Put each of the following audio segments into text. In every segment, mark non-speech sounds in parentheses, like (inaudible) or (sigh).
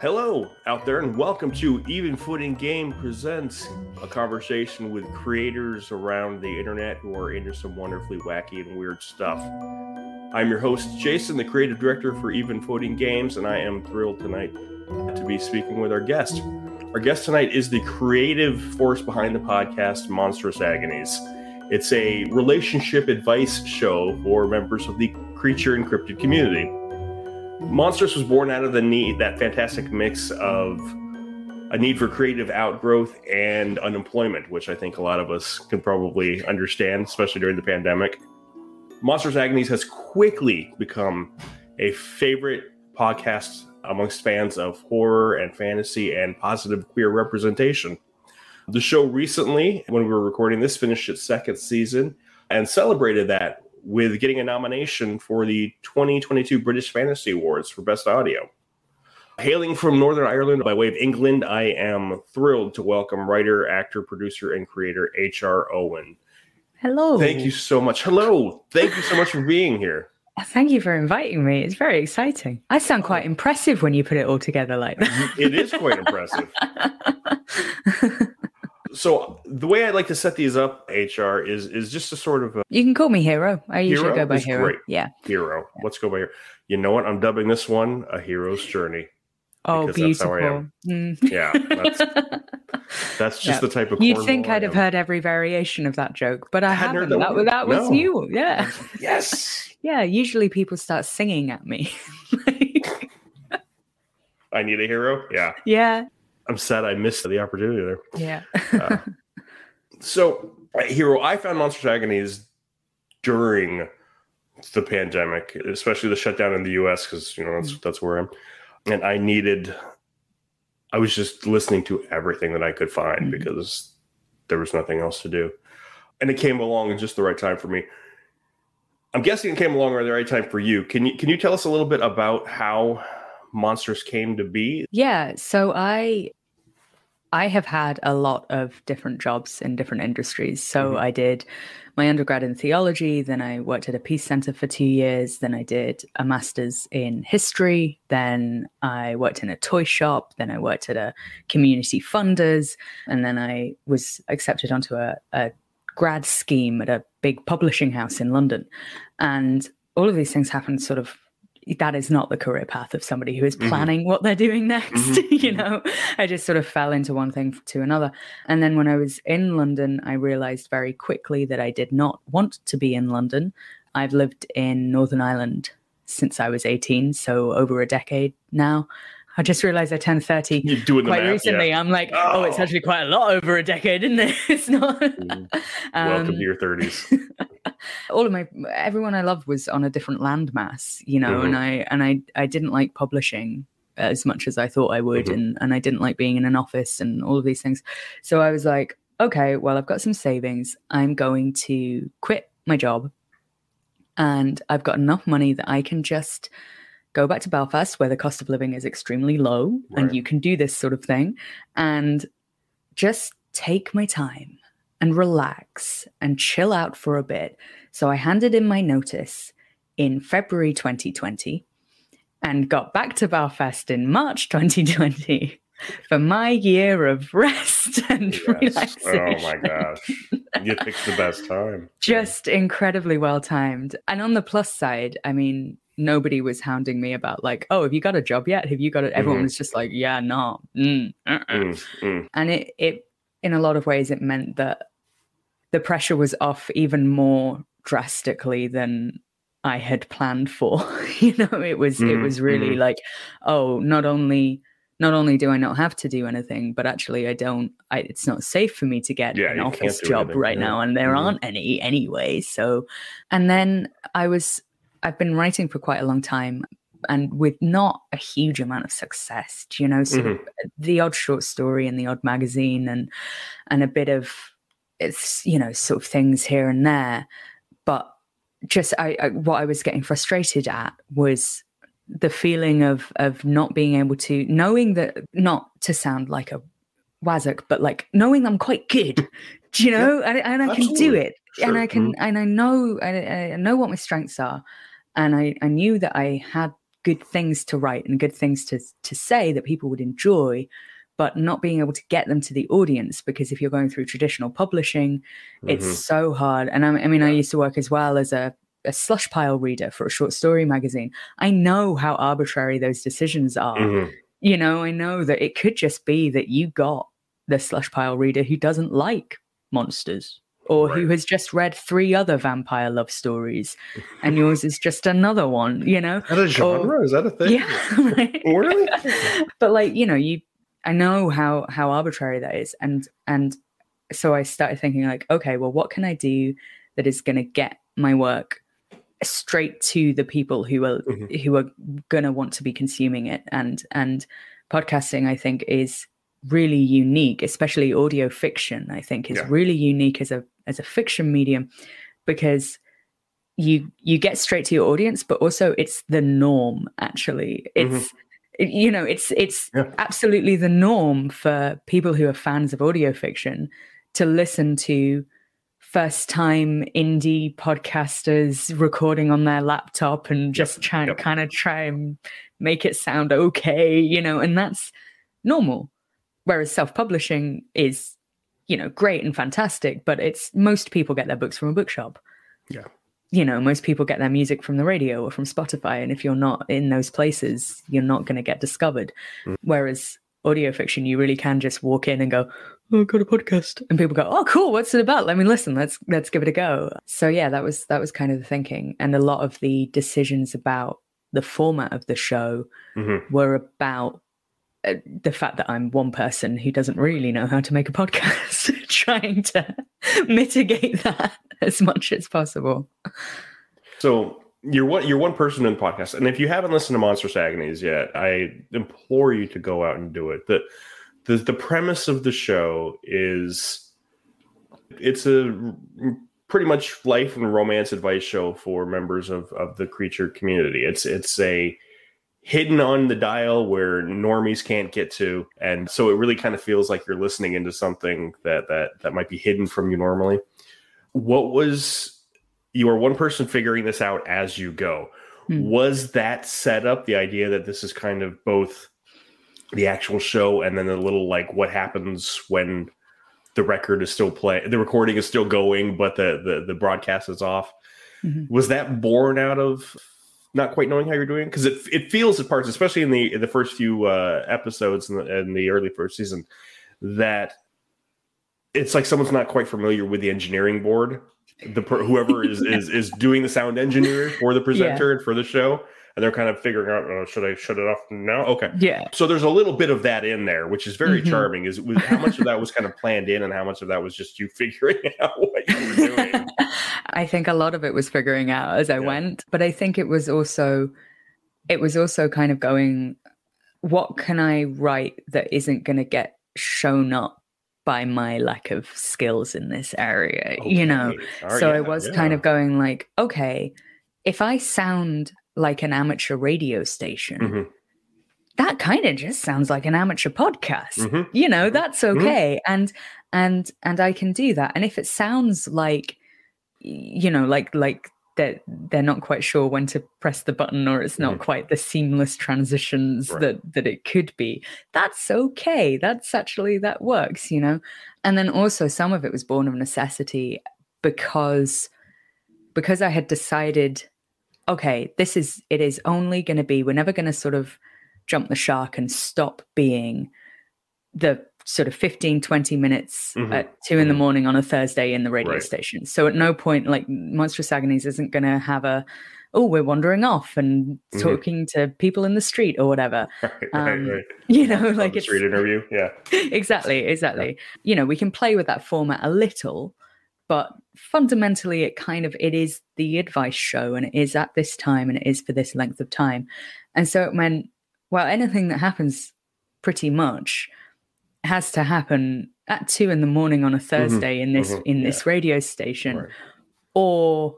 Hello out there, and welcome to Even Footing Game Presents a conversation with creators around the internet who are into some wonderfully wacky and weird stuff. I'm your host, Jason, the creative director for Even Footing Games, and I am thrilled tonight to be speaking with our guest. Our guest tonight is the creative force behind the podcast Monstrous Agonies. It's a relationship advice show for members of the creature and cryptid community. Monstrous was born out of the need, that fantastic mix of a need for creative outgrowth and unemployment, which I think a lot of us can probably understand, especially during the pandemic. Monstrous Agonies has quickly become a favorite podcast amongst fans of horror and fantasy and positive queer representation. The show recently, when we were recording this, finished its second season and celebrated that with getting a nomination for the 2022 British Fantasy Awards for Best Audio. Hailing from Northern Ireland by way of England, I am thrilled to welcome writer, actor, producer, and creator H.R. Owen. Hello. Thank you so much. Hello. Thank you so much for being here. Thank you for inviting me. It's very exciting. I sound quite impressive when you put it all together like that. It is quite impressive. (laughs) so the way I like to set these up, HR, is is just a sort of a you can call me hero. I usually Hero go by hero. great. Yeah. hero. Let's go by here. You know what? I'm dubbing this one a hero's journey. Oh, Because that's how I beautiful. am. Mm. Yeah, that's (laughs) that's just Yeah. the type of. You'd think I'd have heard every variation of that joke, but I, haven't. that That, was that was No. new. Yeah. (laughs) Yes, Yeah. Usually people start singing at me. (laughs) I need a hero. Yeah, yeah. I'm sad I missed the opportunity there. Yeah. Uh, so, hero, I found Monstrous Agonies during the pandemic, especially the shutdown in the U.S. because you know that's Mm. that's where I'm, and I needed. I was just listening to everything that I could find Mhm. because there was nothing else to do, and it came along at just the right time for me. I'm guessing it came along at the right time for you. Can you can you tell us a little bit about how Monsters came to be? Yeah, so I I have had a lot of different jobs in different industries. So Mhm. I did my undergrad in theology, then I worked at a peace center for 2 years, then I did a masters in history, then I worked in a toy shop, then I worked at a community funders, and then I was accepted onto a, a grad scheme at a big publishing house in London. And all of these things happened sort of that is not the career path of somebody who is Mhm. planning what they're doing (laughs) next. Mhm. (laughs) you know, I just sort of fell into one thing to another. And then when I was in London, I realized very quickly that I did not want to be in London. I've lived in Northern Ireland since I was 18, so over a decade now. I just realized I turned 30 You doing the quite math, recently. Yeah. I'm like, oh. it's Oh. actually quite a lot over a decade, isn't it? (laughs) It's not. Welcome Um, to your 30s. (laughs) all of my everyone I loved was on a different landmass, you know, Mhm. and I and I I didn't like publishing as much as I thought I would, Mhm. and and I didn't like being in an office and all of these things. So I was like, okay, well I've got some savings. I'm going to quit my job, and I've got enough money that I can just go back to Belfast, where the cost of living is extremely low, Right. and you can do this sort of thing, and just take my time and relax and chill out for a bit. So I handed in my notice in February 2020 and got back to Belfast in March 2020 (laughs) for my year of (laughs) rest and Yes. relaxation. Oh my gosh. (laughs) You picked the best time. Just incredibly well timed. And on the plus side, I mean, nobody was hounding me about like, oh, have you got a job yet? Have you got it? Everyone Mhm. was just like, yeah, no. Mm, uh-uh." Mm, mm. and it it in a lot of ways it meant that the pressure was off even more drastically than I had planned for. (laughs) you know, it was it Mhm, was really mhm. like, oh, not only not only do I not have to do anything, but actually I don't. I, it's not safe for me to get Yeah, an office job anything, right yeah. now, and there Mhm. aren't any anyway. So, and then I was I've been writing for quite a long time, and with not a huge amount of success. You know, sort of mm-hmm. the odd short story and the odd magazine, and and a bit of it's you know sort of things here and there, but just I, I what I was getting frustrated at was the feeling of of not being able to knowing that not to sound like a wazzock, but like knowing I'm quite good, (laughs) do you know, and, and I can do absolutely. it, and I can mm-hmm. and I know I, I know what my strengths are, and I I knew that I had good things to write and good things to to say that people would enjoy but not being able to get them to the audience because if you're going through traditional publishing mm-hmm. it's so hard and I, I mean yeah. i used to work as well as a a slush pile reader for a short story magazine i know how arbitrary those decisions are mm-hmm. you know i know that it could just be that you got the slush pile reader who doesn't like monsters or right. who has just read three other vampire love stories and yours is just another one you know is that a genre or, is that a thing yeah (laughs) right? really (laughs) but like you know you i know how how arbitrary that is and and so i started thinking like okay well what can i do that is going to get my work straight to the people who are mm-hmm. who are going to want to be consuming it and and podcasting i think is really unique, especially audio fiction, I think is yeah. really unique as a as a fiction medium because you you get straight to your audience, but also it's the norm actually. It's mm-hmm. you know, it's it's yeah. absolutely the norm for people who are fans of audio fiction to listen to first time indie podcasters recording on their laptop and just yep. try, yep. kind of try and make it sound okay, you know, and that's normal. Whereas self publishing is, you know, great and fantastic, but it's most people get their books from a bookshop. Yeah. You know, most people get their music from the radio or from Spotify. And if you're not in those places, you're not going to get discovered. Mm. Whereas audio fiction, you really can just walk in and go, Oh, I've got a podcast. And people go, Oh, cool, what's it about? Let me listen. Let's let's give it a go. So yeah, that was that was kind of the thinking. And a lot of the decisions about the format of the show mm-hmm. were about Uh, the fact that I'm one person who doesn't really know how to make a podcast, (laughs) trying to (laughs) mitigate that as much as possible. So you're one you're one person in the podcast, and if you haven't listened to Monstrous Agonies yet, I implore you to go out and do it. the the The premise of the show is it's a pretty much life and romance advice show for members of of the creature community. It's it's a hidden on the dial where normies can't get to and so it really kind of feels like you're listening into something that that that might be hidden from you normally what was you are one person figuring this out as you go hmm. was that set up the idea that this is kind of both the actual show and then a little like what happens when the record is still playing the recording is still going but the the, the broadcast is off mm-hmm. was that born out of not quite knowing how you're doing because it it feels at parts, especially in the in the first few uh, episodes in the, in the early first season, that it's like someone's not quite familiar with the engineering board. The whoever is (laughs) is is doing the sound engineer for the presenter yeah. and for the show, and they're kind of figuring out, oh, should I shut it off now? Okay, yeah. So there's a little bit of that in there, which is very mm-hmm. charming. Is how much of that was kind of planned in, and how much of that was just you (laughs) figuring out what you were doing. (laughs) I think a lot of it was figuring out as I yeah. went, but I think it was also it was also kind of going what can I write that isn't going to get shown up by my lack of skills in this area, okay. you know. Right, so yeah, I was yeah. kind of going like, okay, if I sound like an amateur radio station, mm-hmm. that kind of just sounds like an amateur podcast. Mm-hmm. You know, that's mm-hmm. okay. Mm-hmm. And and and I can do that. And if it sounds like you know, like like that they're not quite sure when to press the button or it's not mm. quite the seamless transitions right. that that it could be that's okay that's actually that works you know and then also some of it was born of necessity because because i had decided okay this is it is only going to be we're never going to sort of jump the shark and stop being the sort of 15 20 minutes mm-hmm. at two in the mm-hmm. morning on a thursday in the radio right. station so at no point like monstrous agonies isn't going to have a oh we're wandering off and mm-hmm. talking to people in the street or whatever (laughs) right, um, right, (laughs) you know like it's street interview yeah (laughs) exactly exactly yeah. you know we can play with that format a little but fundamentally it kind of it is the advice show and it is at this time and it is for this length of time and so it meant well anything that happens pretty much has to happen at two in the morning on a mm-hmm. Thursday mm-hmm, in this mm-hmm, in this radio station, right. or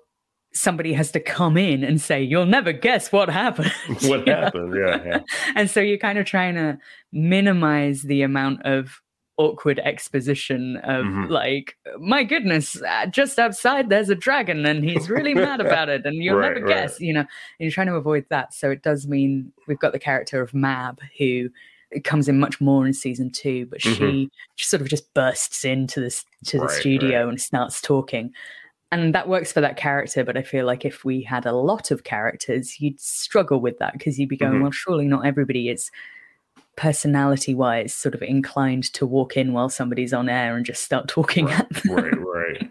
somebody has to come in and say, "You'll never guess what happened." (laughs) what happened? Yeah, yeah. (laughs) and so you're kind of trying to minimize the amount of awkward exposition of Mhm. like, my goodness, uh, just outside there's a dragon and he's really mad (laughs) about it, and you'll Right, never right. guess, you know. And you're trying to avoid that, so it does mean we've got the character of Mab who it comes in much more in season two, but Mhm. she she sort of just bursts into this to the Right, studio and starts talking. And that works for that character, but I feel like if we had a lot of characters, you'd struggle with that because you'd be going, Mhm. well, surely not everybody is personality wise sort of inclined to walk in while somebody's on air and just start talking Right, at them. right, right.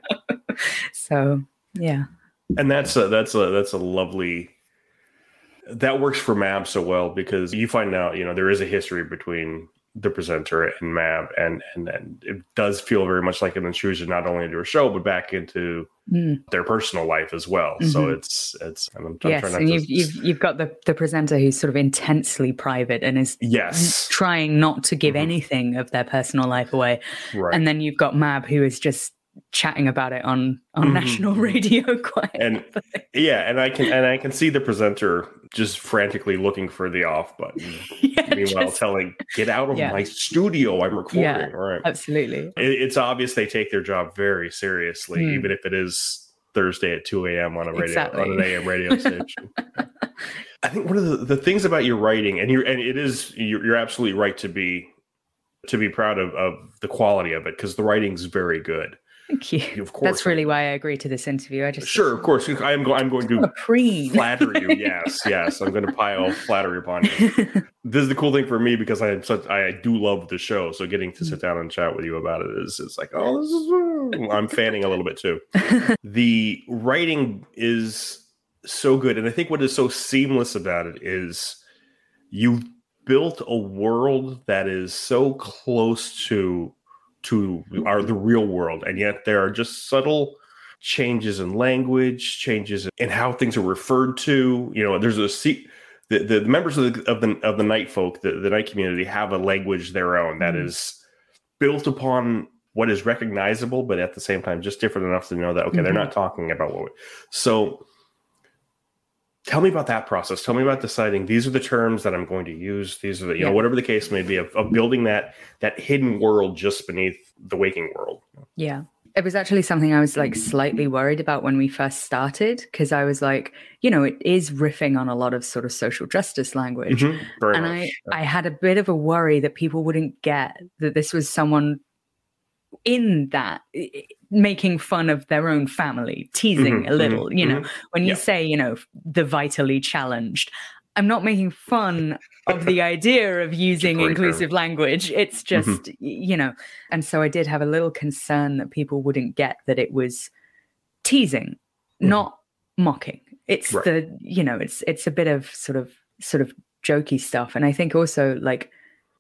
(laughs) So, yeah. and that's a that's a that's a lovely that works for mab so well because you find out you know there is a history between the presenter and mab and and, and it does feel very much like an intrusion not only into a show but back into Mm, their personal life as well so Mhm. it's it's and I'm, I'm yes. trying And to you've, you've, you've got the, the presenter who's sort of intensely private and is yes trying not to give Mhm. anything of their personal life away. right And then you've got Mab who is just chatting about it on, on Mhm. national (laughs) radio quite And- yeah and i can and i can see the presenter just frantically looking for the off button (laughs) yeah, meanwhile just- telling get out of Yeah. my studio i'm recording Yeah. right absolutely. it, it's obvious they take their job very seriously, Hmm. even if it is Thursday at 2 a.m. on a radio Exactly. on an AM radio station. (laughs) I think one of the, the things about your writing, and you're and it is you're, you're absolutely right to be to be proud of, of the quality of it because the writing's very good. Thank you. Of course, That's really why I agreed to this interview. I just sure. Of course, I am. Go, I'm going to preen. flatter you. (laughs) Yes, yes. I'm going to pile flattery upon you. this is the cool thing for me because I am such I do love the show. So getting to sit down and chat with you about it is it's like oh this is I'm fanning a little bit too. (laughs) the writing is so good, and I think what is so seamless about it is you built a world that is so close to to our the real world, and yet there are just subtle changes in language, changes in how things are referred to. You know, there's a se- the, the members of the of the of the night folk, the, the night community, have a language their own that Mhm. built upon what is recognizable, but at the same time just different enough to know that okay, they're Mhm. not talking about what. We, so, tell me about that process. Tell me about deciding these are the terms that I'm going to use. These are the you know whatever the case may be of, of building that that hidden world just beneath the waking world. Yeah. It was actually something I was like slightly worried about when we first started because I was like, you know, it is riffing on a lot of sort of social justice language. Mhm. Very and much. I, I had a bit of a worry that people wouldn't get that this was someone in that making fun of their own family, teasing Mhm, a little. mhm, you know, when you Yeah. say, you know, the vitally challenged, I'm not making fun of the idea of (laughs) using inclusive language. It's Mm-hmm. just, you know, and so I did have a little concern that people wouldn't get that it was teasing, Mhm. not mocking. It's Right. the, you know, it's it's a bit of sort of sort of jokey stuff. And I think also like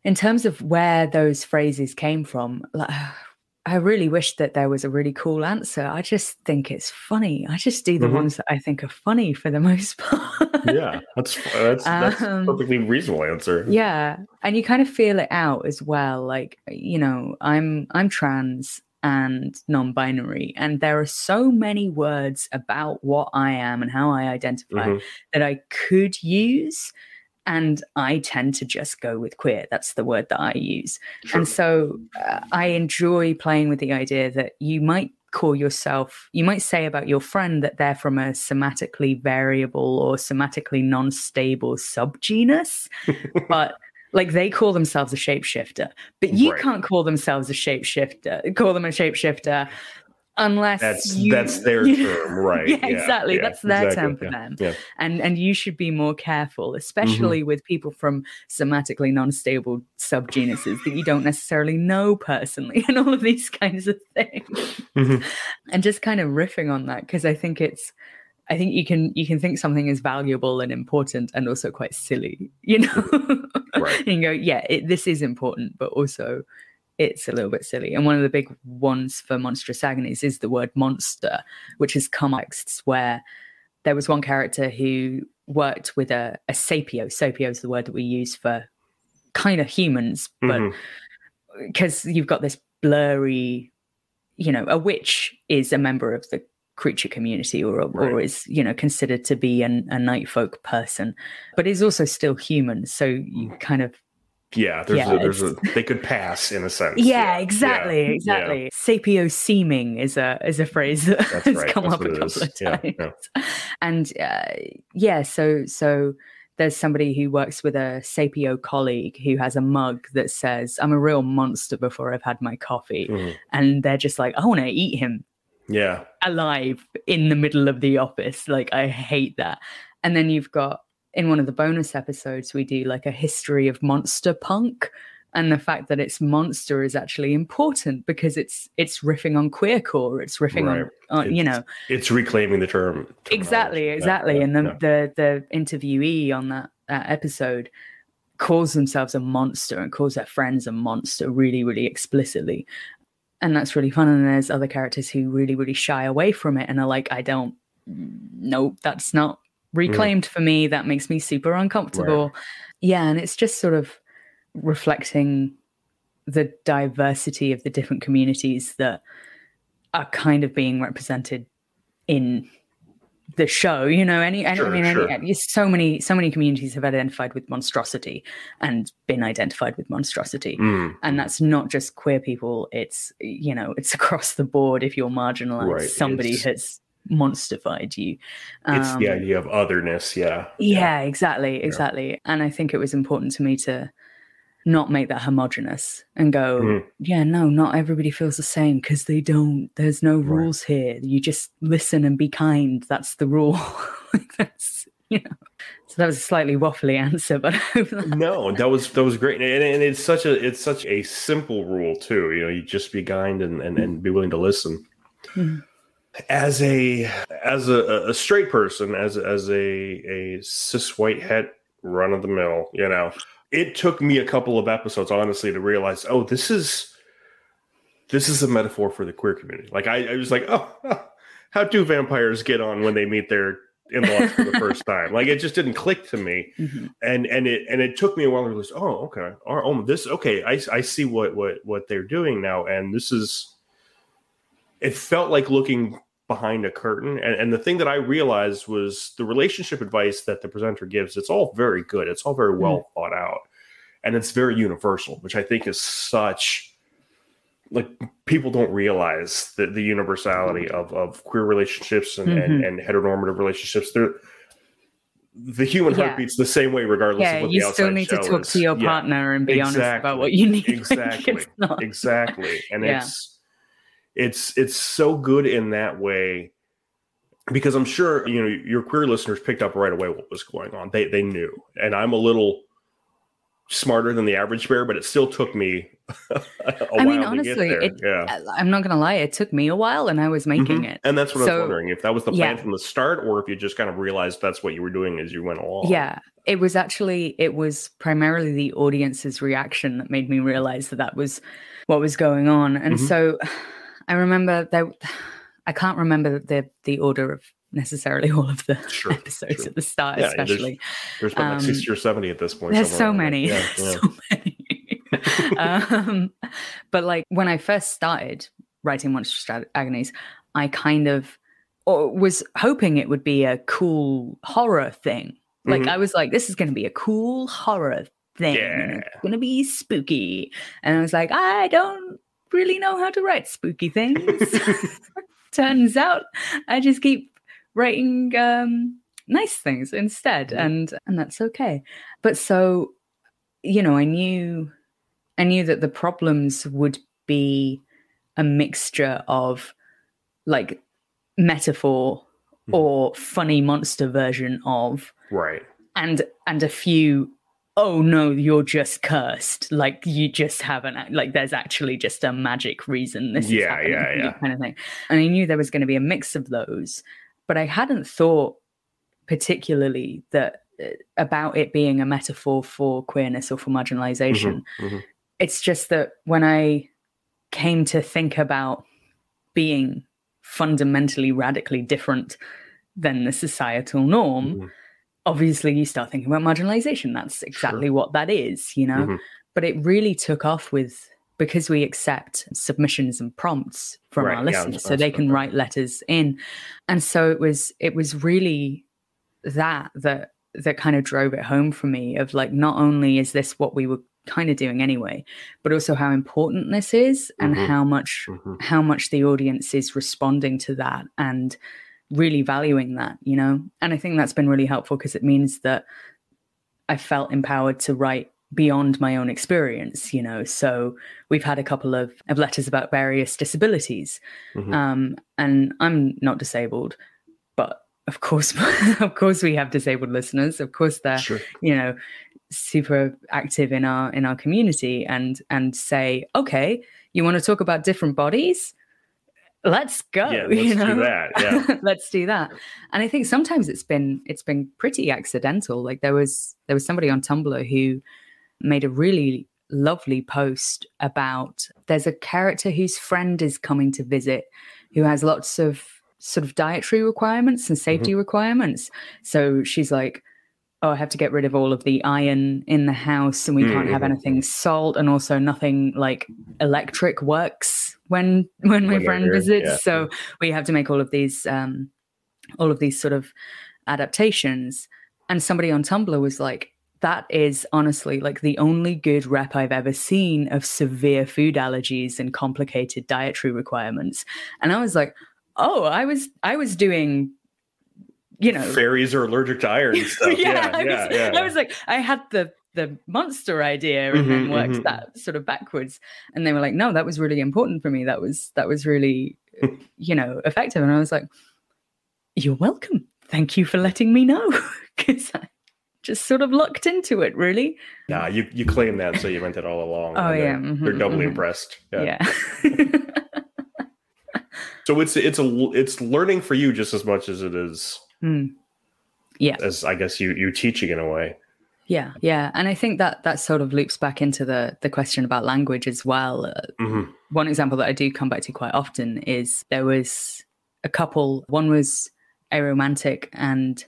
in terms of where those phrases came from, like (sighs) I really wish that there was a really cool answer. I just think it's funny. I just do the Mhm. ones that I think are funny for the (laughs) most part. yeah, that's that's, that's Um, perfectly reasonable answer. yeah and you kind of feel it out as well like you know i'm i'm trans and non-binary and there are so many words about what i am and how i identify Mhm. that i could use and i tend to just go with queer that's the word that i use Sure. and so uh, I enjoy playing with the idea that you might call yourself, you might say about your friend that they're from a somatically variable or somatically non stable subgenus, (laughs) but like they call themselves a shapeshifter, but you Right. can't call themselves a shapeshifter, call them a shapeshifter unless That's you, that's their (laughs) term, right? yeah, exactly. yeah, That's their exactly, term for yeah, them. Yeah. And and you should be more careful, Mm-hmm. especially with people from somatically non-stable subgenuses that you don't necessarily know personally, (laughs) and all of these kinds of things. Mhm. And just kind of riffing on that because I think it's. I think you can you can think something is valuable and important and also quite silly, you know. Right. and (laughs) you go, yeah, it, this is important, but also it's a little bit silly. And one of the big ones for monstrous agonies is the word monster, which is contexts where there was one character who worked with a, a sapio. Sapio is the word that we use for kind of humans, but mm-hmm. because you've got this blurry, you know, a witch is a member of the creature community or, or Right. is, you know, considered to be an, a night folk person, but is also still human. So you mm. kind of yeah, there's Yeah, a, there's a they could pass in a sense. Yeah, exactly, yeah, exactly. Sapio seeming is a is a phrase that That's has right, come that's up a couple is. of times. yeah. And uh, yeah, so so there's somebody who works with a Sapio colleague who has a mug that says, "I'm a real monster before I've had my coffee," Mhm. and they're just like, "I want to eat him Yeah. alive in the middle of the office. Like, I hate that. And then you've got in one of the bonus episodes, we do like a history of monster punk. And the fact that it's monster is actually important because it's it's riffing on queercore, it's riffing Right. on, on you know, It's reclaiming the term. exactly, exactly. yeah, and the, yeah. the the interviewee on that uh, episode calls themselves a monster and calls their friends a monster really, really explicitly. And that's really fun. And there's other characters who really, really shy away from it and are like, I don't, nope, that's not reclaimed for me. That makes me super uncomfortable. Yeah. And it's just sort of reflecting the diversity of the different communities that are kind of being represented in the show you know any any- Sure, i mean sure. any- so many so many communities have identified with monstrosity and been identified with monstrosity Mm, and that's not just queer people it's you know it's across the board if you're marginalized Right, somebody it's- has monsterfied you it's Um, the idea of otherness. Yeah. yeah, exactly, exactly. And I think it was important to me to not make that homogenous and go, Mhm. yeah, no, not everybody feels the same because they don't. There's no Right. rules here. You just listen and be kind. That's the rule. (laughs) That's you know. So that was a slightly waffly answer, but that- no, that was that was great, and, and it's such a it's such a simple rule too. You know, you just be kind and and, and be willing to listen. Mhm. As a as a, a straight person, as as a a cis white het run of the mill, you know, it took me a couple of episodes honestly to realize, oh, this is this is a metaphor for the queer community. Like I, I was like, oh, (laughs) how do vampires get on when they meet their in-laws for the first time? Like it just didn't click to me Mhm. and and it and it took me a while to realize, oh, okay, oh, oh, this okay, I I see what what what they're doing now, and this is. It felt like looking behind a curtain, and and the thing that I realized was the relationship advice that the presenter gives. It's all very good. It's all very mm-hmm. well thought out, and it's very universal, which I think is such. Like people don't realize the, the universality of, of queer relationships and, and, mm-hmm. and heteronormative relationships. They're the human Yeah. heart beats the same way regardless yeah, of what you still need to talk is. to your Yeah, partner and be honest about what you need. (laughs) Like, exactly, not- exactly and Yeah. it's it's it's so good in that way because i'm sure you know your queer listeners picked up right away what was going on they they knew and i'm a little smarter than the average bear but it still took me (laughs) a I mean, honestly, get there. it- yeah I'm not gonna lie, it took me a while, and I was making Mhm. it. and that's what i So, was wondering if that was the plan yeah. from the start or if you just kind of realized that's what you were doing as you went along Yeah, it was actually it was primarily the audience's reaction that made me realize that that was what was going on. And Mhm. so I remember that I can't remember the the order of necessarily all of the Sure, episodes sure. at the start, Yeah, there's- especially. there's been like Um, 60 or 70 at this point There's so many, yeah, (laughs) yeah. so many. (laughs) um, but like when I first started writing Monstrous Agonies, I kind of or was hoping it would be a cool horror thing. Like Mhm. I was like, this is going to be a cool horror thing. Yeah. It's going to be spooky. And I was like, I don't really know how to write spooky things. (laughs) Turns out I just keep writing um, nice things instead, Mhm. and and that's okay. But so, you know, I knew I knew that the problems would be a mixture of like metaphor Mhm. or funny monster version of right and and a few oh no you're just cursed like you just haven't like there's actually just a magic reason this is Yeah, happening yeah, yeah. kind of thing and i knew there was going to be a mix of those but i hadn't thought particularly that uh, about it being a metaphor for queerness or for marginalization Mhm, mhm. it's just that when I came to think about being fundamentally radically different than the societal norm, Mhm. Obviously you start thinking about marginalization. That's exactly what that is, you know? Mhm. But it really took off with because we accept submissions and prompts from Right, our yeah, listeners so they can that. write letters in and so it was it was really that that that kind of drove it home for me of like not only is this what we were kind of doing anyway, but also how important this is and Mhm. how much Mhm. how much the audience is responding to that and really valuing that, you know? And I think that's been really helpful because it means that I felt empowered to write beyond my own experience, you know? So we've had a couple of, of letters about various disabilities. Mhm. Um, and I'm not disabled, but of course, (laughs) of course we have disabled listeners. Of course they're Sure. you know super active in our in our community and and say okay you want to talk about different bodies let's go Yeah, (laughs) let's you know do that. Yeah. (laughs) let's do that and i think sometimes it's been it's been pretty accidental like there was there was somebody on tumblr who made a really lovely post about there's a character whose friend is coming to visit who has lots of sort of dietary requirements and mm-hmm. safety requirements so she's like oh i have to get rid of all of the iron in the house and we can't have Mhm. anything salt and also nothing like electric works when when my When friend visits yeah. so we have to make all of these um all of these sort of adaptations and somebody on tumblr was like that is honestly like the only good rep I've ever seen of severe food allergies and complicated dietary requirements. And I was like, oh, I was I was doing, you know, Fairies are allergic to iron and (laughs) stuff. yeah, I, was, yeah. I was like, I had the the monster idea and then Mhm, worked mhm. that sort of backwards. And they were like, no, that was really important for me. That was that was really, (laughs) you know, effective. And I was like, you're welcome. Thank you for letting me know (laughs) because I just sort of looked into it. Really, Nah, you, you claim that, so you meant it all along. Oh, yeah, mhm, they're doubly mhm. impressed. Yeah. yeah. So it's it's a it's learning for you just as much as it is Hmm. Yeah. as I guess you you teaching in a way. Yeah, yeah, and I think that that sort of loops back into the the question about language as well. Uh, hmm one example that I do come back to quite often is there was a couple. One was aromantic and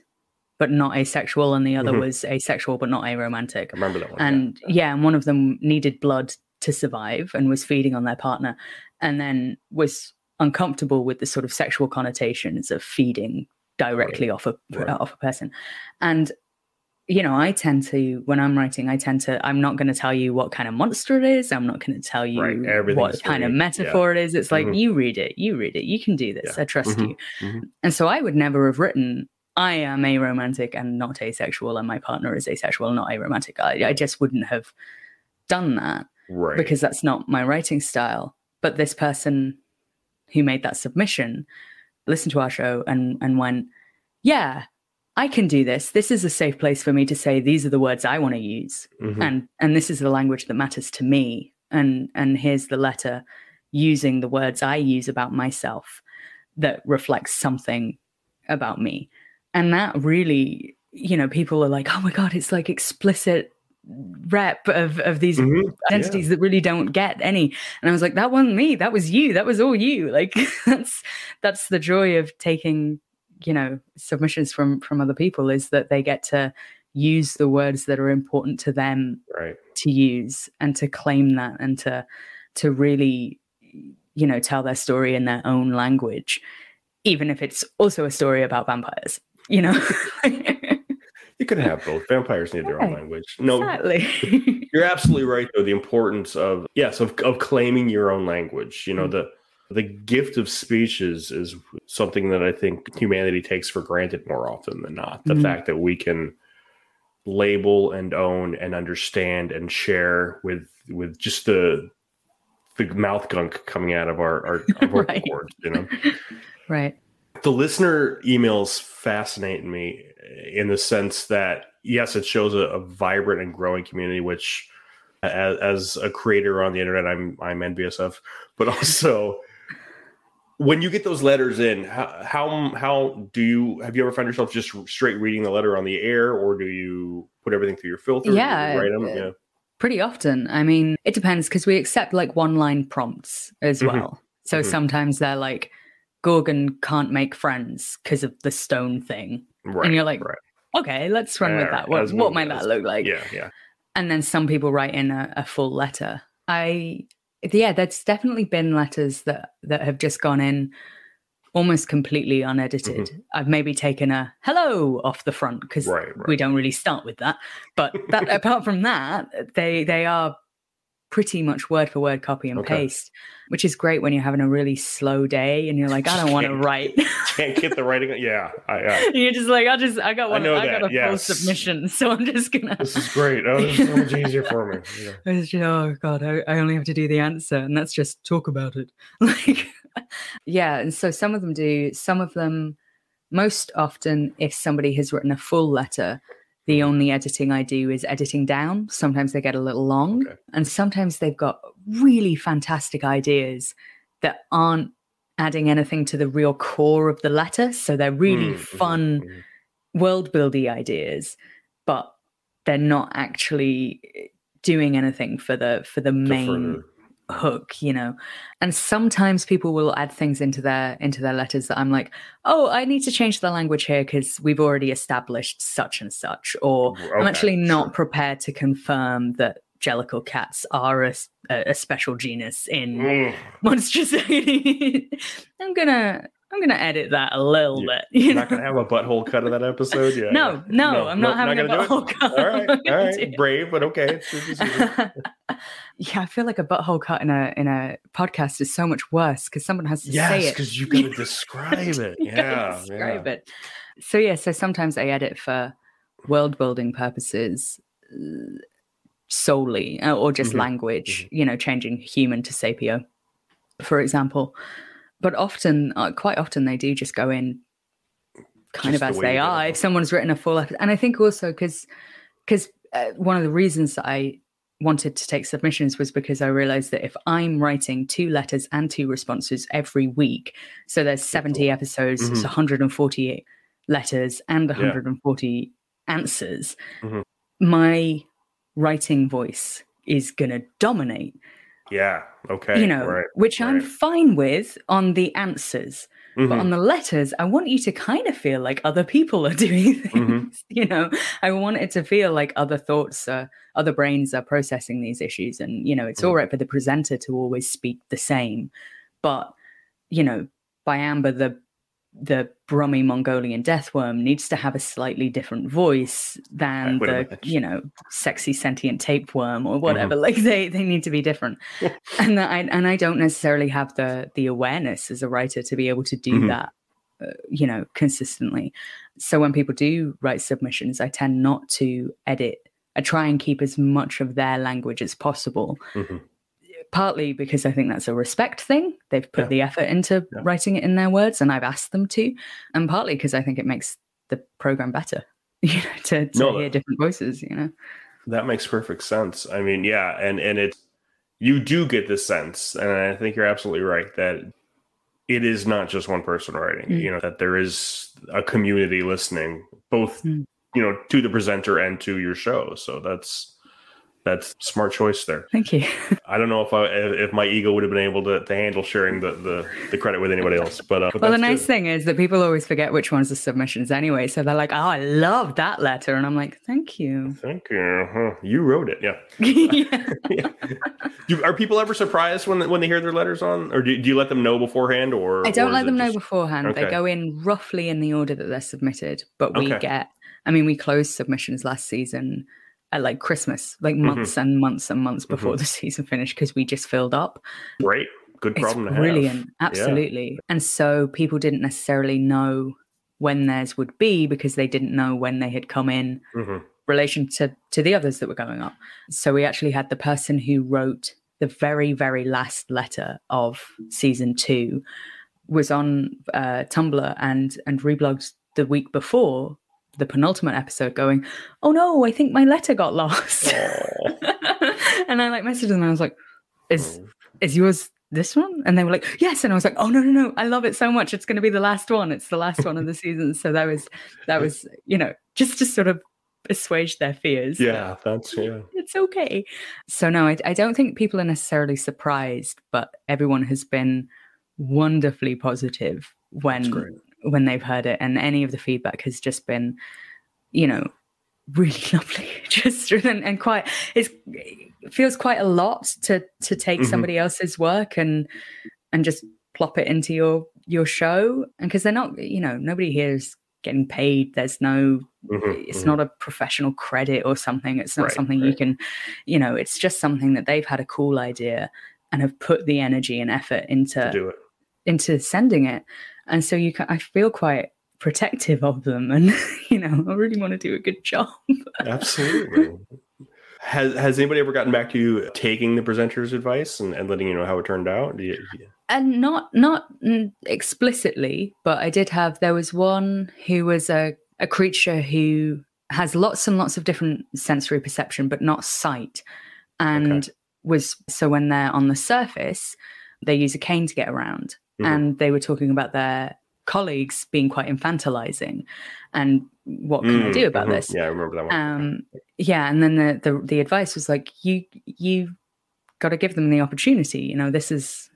but not asexual, and the other Mhm. was asexual but not aromantic. I remember that one. And yeah, and one of them needed blood to survive and was feeding on their partner, and then was uncomfortable with the sort of sexual connotations of feeding directly off a Right. off a person, and you know, I tend to when I'm writing, I tend to I'm not going to tell you what kind of monster it is. I'm not going to tell you Right, what kind of metaphor it is. It's like Mhm. you read it, you read it, you can do this. Yeah. I trust Mhm. you. Mhm. And so I would never have written I am aromantic and not asexual, and my partner is asexual not aromantic. I, I just wouldn't have done that right. because that's not my writing style. But this person who made that submission listened to our show and and went, "Yeah, I can do this. This is a safe place for me to say these are the words I want to use, Mhm. and and this is the language that matters to me. And and here's the letter using the words I use about myself that reflects something about me. And that really, you know, people are like, oh my god, it's like explicit rep of of these Mhm. Yeah. identities that really don't get any and i was like that wasn't me that was you that was all you (laughs) like that's that's the joy of taking you know submissions from from other people is that they get to use the words that are important to them Right. to use and to claim that and to to really you know tell their story in their own language even if it's also a story about vampires you know (laughs) You can have both. Vampires need their own language. No, exactly (laughs) You're absolutely right, though. The importance of yes, of, of claiming your own language. You know, the the gift of speech is is something that I think humanity takes for granted more often than not. The Mhm. fact that we can label and own and understand and share with with just the the mouth gunk coming out of our our, our (laughs) Right. cords, you know. (laughs) right The listener emails fascinate me in the sense that yes, it shows a, a vibrant and growing community, which as, as a creator on the internet, I'm I'm envious of. But (laughs) also, when you get those letters in, how how how do you have you ever found yourself just straight reading the letter on the air, or do you put everything through your filter? You Yeah, write 'em? uh, yeah. pretty often i mean it depends because we accept like one line prompts as Mhm. well so Mhm. sometimes they're like gorgon can't make friends because of the stone thing right. and you're like right. okay let's run with that what, what might that look like yeah, yeah. and then some people write in a, a full letter i yeah there's definitely been letters that that have just gone in almost completely unedited. Mm-hmm. I've maybe taken a hello off the front because right, right. we don't really start with that. But that, apart from that, they they are pretty much word for word copy and okay. paste, which is great when you're having a really slow day and you're like, I don't want (laughs) to write. (laughs) can't get the writing. Yeah, I, I, (laughs) you're just like, I just, I got one. I, I got a yes. full submission, so I'm just gonna. This is great. Oh, this is so much easier for me. Yeah. Just, oh God, I, I only have to do the answer, and that's just talk about it. Like, yeah, and so some of them do. Some of them, most often, if somebody has written a full letter the mm-hmm. only editing I do is editing down. Sometimes they get a little long, okay. and sometimes they've got really fantastic ideas that aren't adding anything to the real core of the letter. So they're really mm, fun, world building ideas, but they're not actually eh, doing anything for the for the main hook you know? And sometimes people will add things into their into their letters that i'm like oh i need to change the language here because we've already established such and such or okay, i'm actually not sure. prepared to confirm that jellicle cats are a, a special genus in monster (laughs) i'm gonna I'm gonna edit that a little bit. You're. Not gonna have a butthole cut of that episode, yeah? No, no, no I'm not having not a butthole cut. All right, (laughs) all right, brave, but okay. (laughs) yeah, I feel like a butthole cut in a in a podcast is so much worse because someone has to yes, say it. because you gotta (laughs) describe it. yeah, describe yeah. it. So yeah, so sometimes I edit for world building purposes uh, solely, uh, or just mm-hmm. language. Mm-hmm. You know, changing human to sapio, for example but often, uh, quite often, they do just go in kind just of as the they are. If someone's written a full episode, and I think also because because uh, one of the reasons that I wanted to take submissions was because I realized that if I'm writing two letters and two responses every week, so there's 70 episodes, mm-hmm. it's 148 letters and 140 yeah. answers, mm-hmm. my writing voice is going to dominate. Yeah. Okay. You know, right, which right. I'm fine with on the answers. Mm-hmm. But on the letters, I want you to kind of feel like other people are (laughs) doing mm-hmm. things. Mm-hmm. You know, I want it to feel like other thoughts, are, other brains are processing these issues. And, you know, it's mm-hmm. all right for the presenter to always speak the same. But, you know, by Amber, the the brummy Mongolian deathworm needs to have a slightly different voice than the you know sexy sentient tapeworm or whatever. Mm-hmm. Like they they need to be different, and I and I don't necessarily have the the awareness as a writer to be able to do mm-hmm. that, uh, you know, consistently. So when people do write submissions, I tend not to edit. I try and keep as much of their language as possible. Mm-hmm partly because I think that's a respect thing. They've put yeah. the effort into yeah. writing it in their words, and I've asked them to, and partly because I think it makes the program better, (laughs) you know, to, to no, hear different voices. You know, that makes perfect sense. I mean, yeah, and and it you do get the sense, and I think you're absolutely right that it is not just one person writing. Mm. You know that there is a community listening, both mm. you know to the presenter and to your show. So that's that's smart choice there. Thank you. (laughs) I don't know if I if my ego would have been able to, to handle sharing the, the, the credit with anybody else, but, uh, but well, the nice good. thing is that people always forget which ones are submissions anyway. So they're like, "Oh, I love that letter," and I'm like, "Thank you, thank you. Huh. You wrote it, yeah." (laughs) yeah. yeah. (laughs) Do, are people ever surprised when when they hear their letters on, or do, do you let them know beforehand, or I don't or let them just... know beforehand. Okay. They go in roughly in the order that they're submitted, but we okay. get. I mean, we closed submissions last season at like Christmas, like mm-hmm. months mm-hmm. and months and months before mm-hmm. the (laughs) season finished because we just filled up. Great. Good problem it's brilliant. have. Absolutely. Yeah. And so people didn't necessarily know when theirs would be because they didn't know when they had come in mm-hmm. relation to, to the others that were going up. So we actually had the person who wrote the very, very last letter of season two was on uh, Tumblr and and reblogged the week before the penultimate episode going, "Oh no, I think my letter got lost." (laughs) and I like messaged them and I was like, "Is oh. is yours this one?" And they were like, "Yes." And I was like, "Oh no, no, no! I love it so much. It's going to be the last one. It's the last one of the (laughs) season." So that was that was you know just to sort of assuage their fears. Yeah, that's yeah. It's okay. So no, I, I don't think people are necessarily surprised, but everyone has been wonderfully positive when when they've heard it and any of the feedback has just been you know really (laughs) lovely just and, and quite it's, it feels quite a lot to to take mm-hmm. somebody else's work and and just plop it into your your show and because they're not you know nobody here is getting paid there's no Mhm, it's mhm. not a professional credit or something it's not Right, something you can you know it's just something that they've had a cool idea and have put the energy and effort into to do it. into sending it and so you can i feel quite protective of them and (laughs) you know i really want to do a good job Absolutely. Has Has anybody ever gotten back to you taking the presenter's advice and, and letting you know how it turned out? Do you, and not not explicitly but i did have there was one who was a, a creature who has lots and lots of different sensory perception but not sight and was so when they're on the surface they use a cane to get around Mhm. and they were talking about their colleagues being quite infantilizing and what can i Mm, do about mhm. this Yeah, I remember that one. um yeah and then the, the the advice was like you you got to give them the opportunity you know this is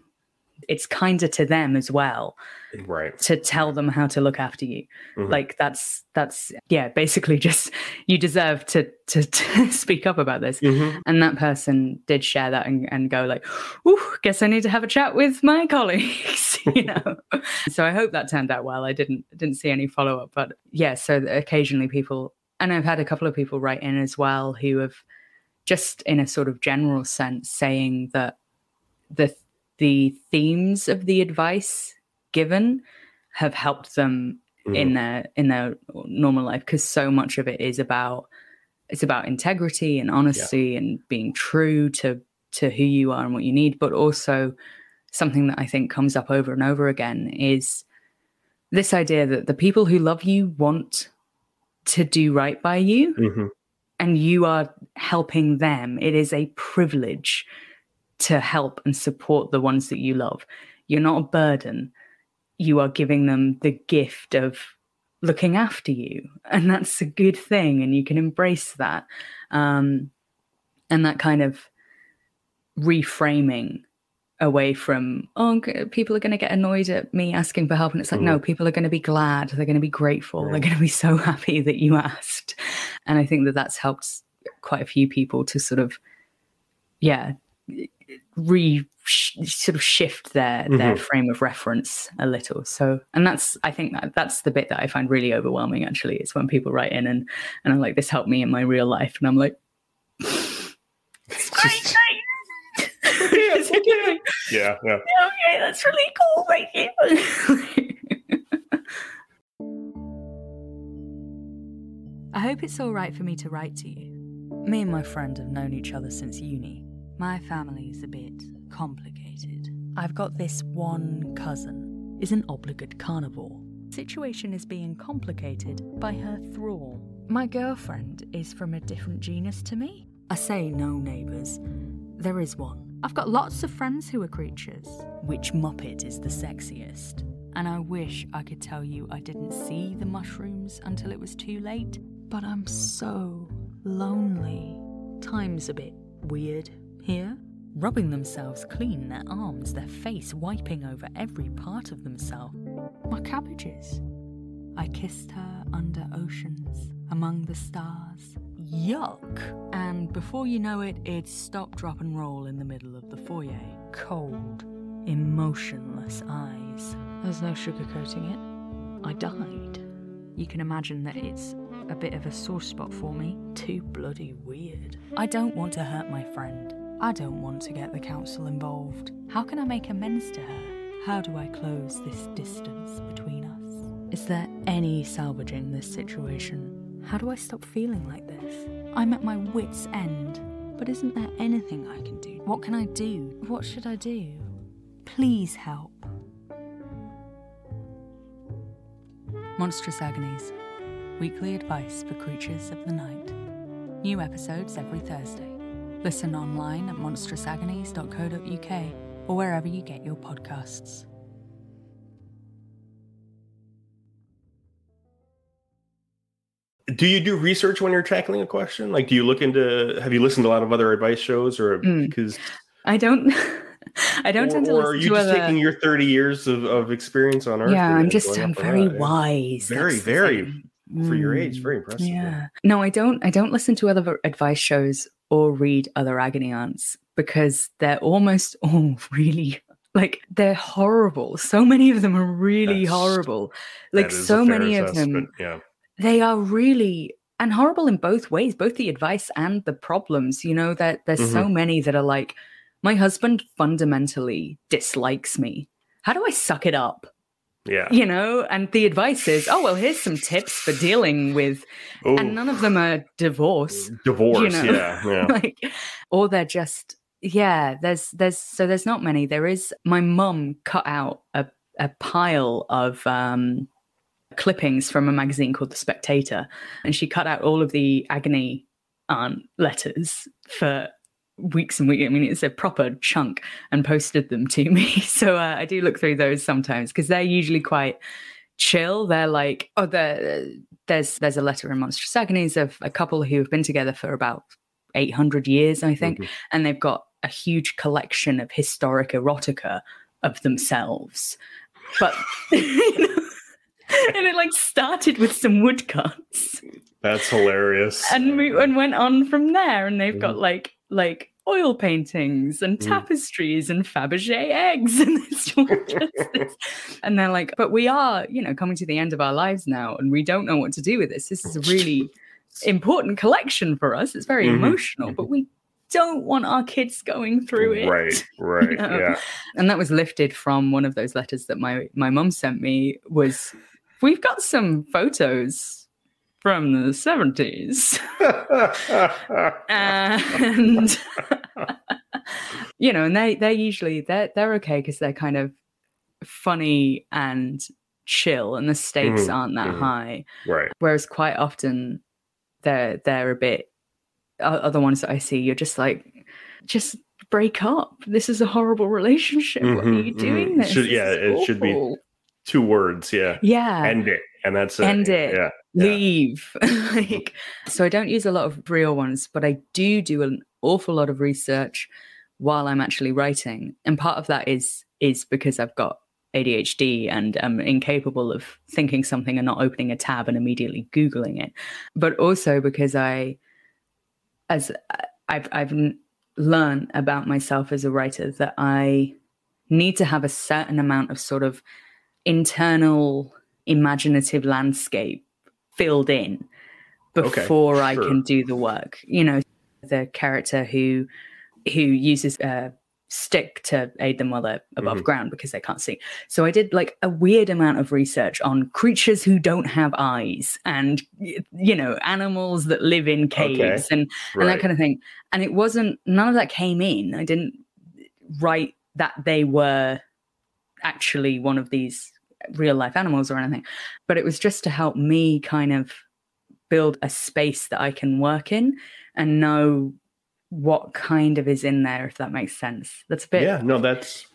it's kinder to them as well right. to tell them how to look after you Mhm. like that's that's yeah basically (laughs) just you deserve to to, to (laughs) speak up about this Mhm. and that person did share that and, and go like Ooh, guess i need to have a chat with my (laughs) colleagues you know so i hope that turned out well i didn't didn't see any follow-up but yeah so occasionally people and i've had a couple of people write in as well who have just in a sort of general sense saying that the the themes of the advice given have helped them in their in their normal life because so much of it is about it's about integrity and honesty and being true to to who you are and what you need. But also something that i think comes up over and over again is this idea that the people who love you want to do right by you Mhm. and you are helping them. It is a privilege to help and support the ones that you love. You're not a burden. You are giving them the gift of looking after you and that's a good thing and you can embrace that. Um, and that kind of reframing away from oh people are going to get annoyed at me asking for help and it's like no people are going to be glad. They're going to be grateful. They're going to be so (laughs) happy that you asked. And i think that that's helped quite a few people to sort of yeah re sort of shift their their Mhm. frame of reference a little so and that's i think that that's the bit that i find really overwhelming actually is when people write in and and i'm like this helped me in my real life and i'm like (laughs) It's great just- (laughs) thanks. It's (laughs) yeah, yeah. okay that's really cool thank you I hope it's all right for me to write to you. Me and my friend have known each other since uni. My family's a bit complicated. I've got this one cousin, is an obligate carnivore. Situation is being complicated by her thrall. My girlfriend is from a different genus to me. I say no neighbours. There is one. I've got lots of friends who are creatures. Which Muppet is the sexiest? And I wish I could tell you I didn't see the mushrooms until it was too late, but I'm so lonely. Time's a bit weird here. Rubbing themselves clean, their arms, their face, wiping over every part of themselves. My cabbages. I kissed her under oceans, among the stars. Yuck! And before you know it, it's stop, drop, and roll in the middle of the foyer. Cold, emotionless eyes. There's no sugarcoating it. I died. You can imagine that it's a bit of a sore spot for me. Too bloody weird. I don't want to hurt my friend. I don't want to get the council involved. How can I make amends to her? How do I close this distance between us? Is there any salvaging this situation? How do I stop feeling like this? I'm at my wits' end. But isn't there anything I can do? What can I do? What should I do? Please help. Monstrous Agonies Weekly advice for creatures of the night. New episodes every Thursday. Listen online at monstrousagonies.co.uk or wherever you get your podcasts. Do you do research when you're tackling a question? Like, do you look into? Have you listened to a lot of other advice shows, or Mm. because, I don't (laughs) I don't or, tend to or are listen you to just other taking your 30 years of, of experience on Earth? Yeah, I'm just I'm very that? Wise. Very, that's very thing. for your age, Mm. very impressive. Yeah. No, I don't I don't listen to other advice shows or read other agony aunts because they're almost (laughs) all really Like they're horrible. So many of them are really That's- horrible. Like That is a so many of them Yeah. they are really and horrible in both ways both the advice and the problems you know that there's Mm-hmm. so many that are like my husband fundamentally dislikes me how do i suck it up Yeah. you know and the advice is oh well here's some tips for dealing with Ooh, and none of them are divorce divorce. know. Yeah. Yeah. (laughs) like or they're just yeah there's there's so there's not many there is my mum cut out a, a pile of um clippings from a magazine called the spectator and she cut out all of the agony aunt letters for weeks and weeks i mean it's a proper chunk and posted them to me (laughs) so uh, i do look through those sometimes because they're usually quite chill they're like oh there there's there's a letter in monstrous agonies of a couple who have been together for about 800 years i think Mhm. and they've got a huge collection of historic erotica of themselves but (laughs) you know, and it like started with some woodcuts That's hilarious. and we, and went on from there and they've got Mhm. like like oil paintings and Mhm. tapestries and Fabergé eggs (laughs) and it's all just this. and they're like but we are you know coming to the end of our lives now and we don't know what to do with this this is a really important collection for us it's very Mhm. emotional but we don't want our kids going through it Right. (laughs) Right. know? Yeah. and that was lifted from one of those letters that my my mum sent me was we've got some photos from the 70s and (laughs) you know and they they're usually they're they're okay because they're kind of funny and chill and the stakes Mhm, aren't that mhm. high right. whereas quite often they're they're a bit other ones that i see you're just like just break up this is a horrible relationship what are you doing mhm. this Should- yeah, is it should be. Two words. Yeah. yeah End it. And that's it. End it. Yeah. yeah. leave (laughs) like so i don't use a lot of real ones but i do do an awful lot of research while i'm actually writing and part of that is is because i've got adhd and i'm incapable of thinking something and not opening a tab and immediately googling it but also because i as uh, i've i've learned about myself as a writer that i need to have a certain amount of sort of internal imaginative landscape filled in Okay, before I can do the work. You know, the character who who uses a stick to aid them while they're above Mhm. ground because they can't see. So I did like a weird amount of research on creatures who don't have eyes and you know animals that live in caves and and Right. that kind of thing. And it wasn't none of that came in. I didn't write that they were actually one of these real life animals or anything, but it was just to help me kind of build a space that I can work in and know what kind of is in there, if that makes sense. That's a bit yeah. No, that's.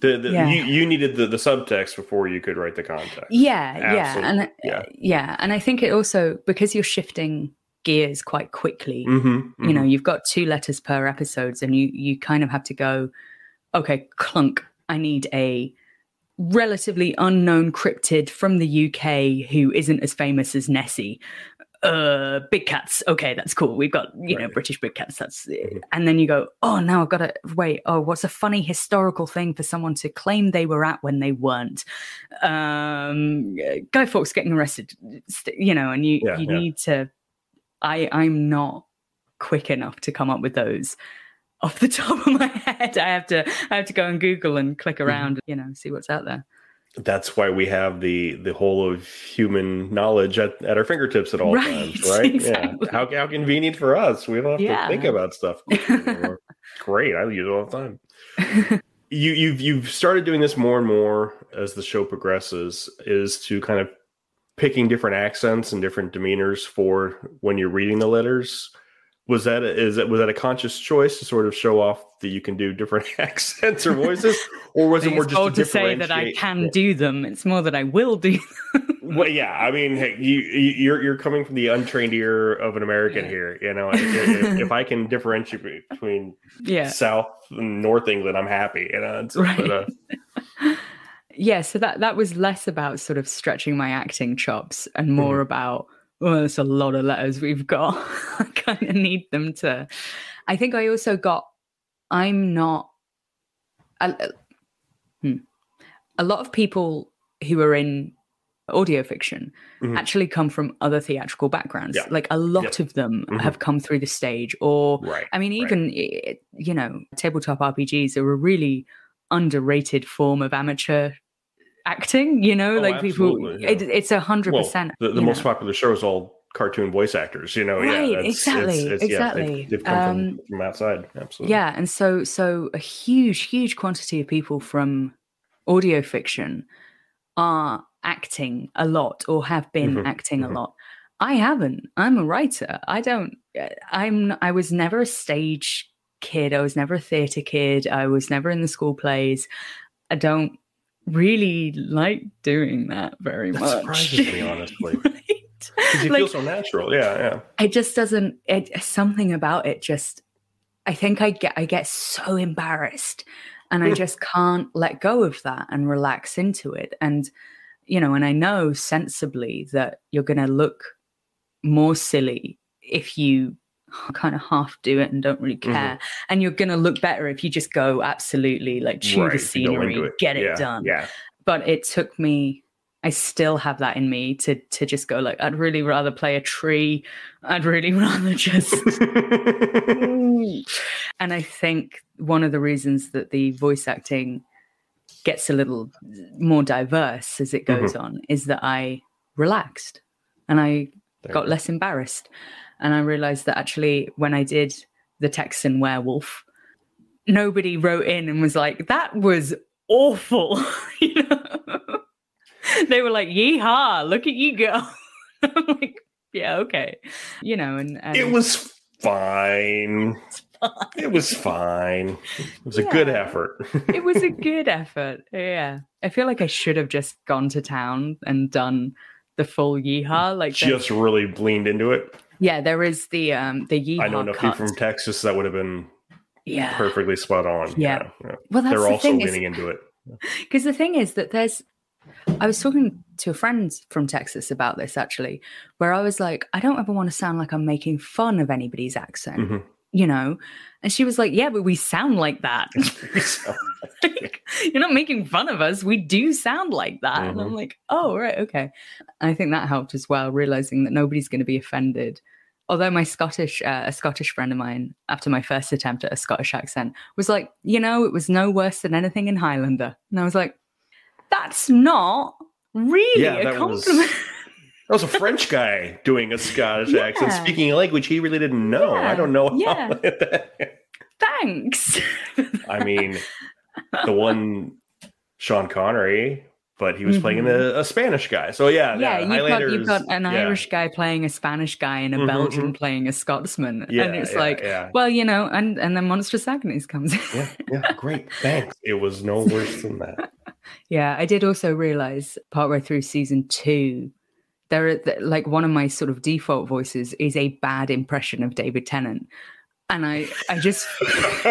The, the, Yeah. you, you needed the, the subtext before you could write the context. Yeah, yeah, and yeah. yeah. and I think it also because you're shifting gears quite quickly. Mm-hmm, You know, you've got two letters per episodes, and you you kind of have to go, okay, clunk. I need a relatively unknown cryptid from the UK who isn't as famous as Nessie. Uh, big cats. Okay, that's cool. We've got you know British big cats. That's Mhm. and then you go, oh, now I've got to wait. Oh, what's a funny historical thing for someone to claim they were at when they weren't? Um, Guy Fawkes getting arrested. You know, and you Yeah, you yeah. need to. I I'm not quick enough to come up with those off the (laughs) top of my head. I have to I have to go and Google and click Mm-hmm. around, you know, see what's out there. That's why we have the the whole of human knowledge at, at our fingertips at all Right, times, right? exactly. Yeah. How, how convenient for us. We don't have Yeah. to think about stuff. (laughs) Great. I use it all the time. you you've you've started doing this more and more as the show progresses is to kind of picking different accents and different demeanors for when you're reading the letters was that a, is that was that a conscious choice to sort of show off that you can do different (laughs) accents or voices or was it more just to to say that I can do them. It's more that I will do. well, yeah, I mean, hey, you, you you're you're coming from the untrained ear of an American Yeah. here. You know, if, if, if I can differentiate between yeah. South and North England, I'm happy. You know, It's- Right. but, uh, (laughs) yeah so that that was less about sort of stretching my acting chops and more Mm-hmm. about well there's a lot of letters we've got (laughs) i kind of need them to i think i also got i'm not I, Hmm. A lot of people who are in audio fiction Mhm. actually come from other theatrical backgrounds. Yeah. Like a lot of them Mhm. have come through the stage, or Right. I mean, even i- you know, tabletop RPGs are a really underrated form of amateur acting. You know, Oh, like people, yeah. it, it's a hundred percent. the, the most know. popular show is all cartoon voice actors. You know, yeah, Right, that's- exactly, yeah, exactly. they've, they've come Um, from, from outside. Absolutely. Yeah, and so so a huge, huge quantity of people from audio fiction are acting a lot or have been Mhm, acting mhm. a lot. I haven't. I'm a writer. I don't. uh, I'm. I was never a stage kid. I was never a theater kid. I was never in the school plays. I don't really like doing that very That much. surprises me, (laughs) honestly. right? Because you Like- feel so natural. Yeah, yeah. it just doesn't it something about it just i think i get i get so embarrassed and i Hmm. just can't let go of that and relax into it and you know and i know sensibly that you're going to look more silly if you (laughs) kind of half do it and don't really Mhm. care and you're going to look better if you just go absolutely like chew Right, the you go into scenery it. get it Yeah, done Yeah. but it took me i still have that in me to to just go like i'd really rather play a tree i'd really (laughs) rather just (laughs) and i think one of the reasons that the voice acting gets a little more diverse as it Mm-hmm. goes on is that i relaxed and i There got less embarrassed and i realized that actually when i did the texan werewolf nobody wrote in and was like that was awful (laughs) you know they were like yeehaw look at you go (laughs) i'm like yeah okay you know and, and It was fine. It was fine. It was a good effort. it was a (laughs) good effort yeah i feel like i should have just gone to town and done the full yeehaw like just really leaned into it. Yeah there is the um the yeehaw I know enough people from Texas that would have been yeah perfectly spot on. Yeah. yeah. well that's They're the also thing leaning into it. (laughs) because the thing is that there's i was talking to a friend from texas about this actually where i was like i don't ever want to sound like i'm making fun of anybody's accent Mhm. you know and she was like yeah but we sound like that (laughs) (laughs) Like, you're not making fun of us we do sound like that and i'm Mhm. like oh right okay and i think that helped as well realizing that nobody's going to be offended although my scottish uh, a scottish friend of mine after my first attempt at a scottish accent was like you know it was no worse than anything in highlander and i was like that's not really Yeah, a that was- compliment (laughs) That was a French guy doing a Scottish accent, speaking a language he really didn't know. I don't know. yeah. (laughs) Thanks I mean, the one (laughs) Sean Connery, but he was playing a, a Spanish guy. So yeah, Mm-hmm. yeah, you've got, you've got an yeah. Irish guy playing a Spanish guy and a Mhm, Belgian playing a Scotsman. Yeah, and it's yeah, like, well, you know, and, and then Monstrous Agonies comes in. yeah, yeah, great, (laughs) thanks. It was no worse than that. yeah, I did also realize partway through season two, there are like one of my sort of default voices is a bad impression of David Tennant. And I, I just, (laughs)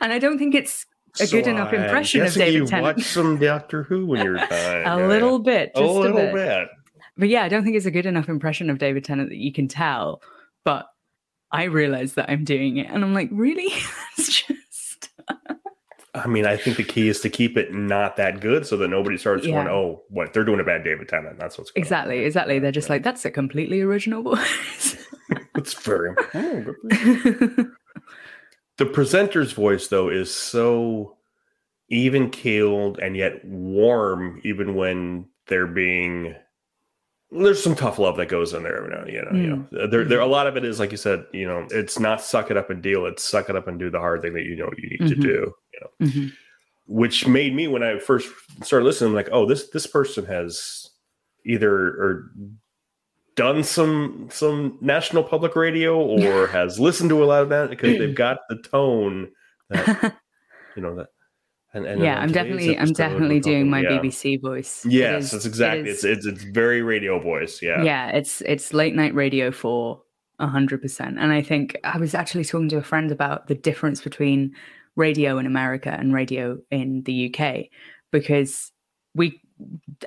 and I don't think it's a good So enough I'm impression of David you Tennant. Watched some (laughs) Doctor Who in your time. a little bit, a just a, little bit. bit. But yeah, I don't think it's a good enough impression of David Tennant that you can tell. But I realize that I'm doing it, and I'm like, really? (laughs) it's just I mean, I think the key is to keep it not that good, so that nobody starts going, "Oh, what they're doing a bad David Tennant." That's what's going on. exactly, exactly. They're just like, that's a completely original voice. (laughs) It's very. The presenter's voice though is so even keeled and yet warm even when they're being there's some tough love that goes in there every now you know you Mm. know there, there a lot of it is like you said you know it's not suck it up and deal it's suck it up and do the hard thing that you know you need to Mhm. do you know Mhm. which made me when i first started listening I'm like oh this this person has either or done some some national public radio or (laughs) has listened to a lot of that because they've (clears throat) got the tone that (laughs) you know that and, and yeah, I'm definitely, I'm definitely doing my yeah. BBC voice. It yes is- that's exactly is- it's, it's it's very radio voice yeah yeah it's it's late night radio for a hundred percent and i think i was actually talking to a friend about the difference between radio in america and radio in the uk because we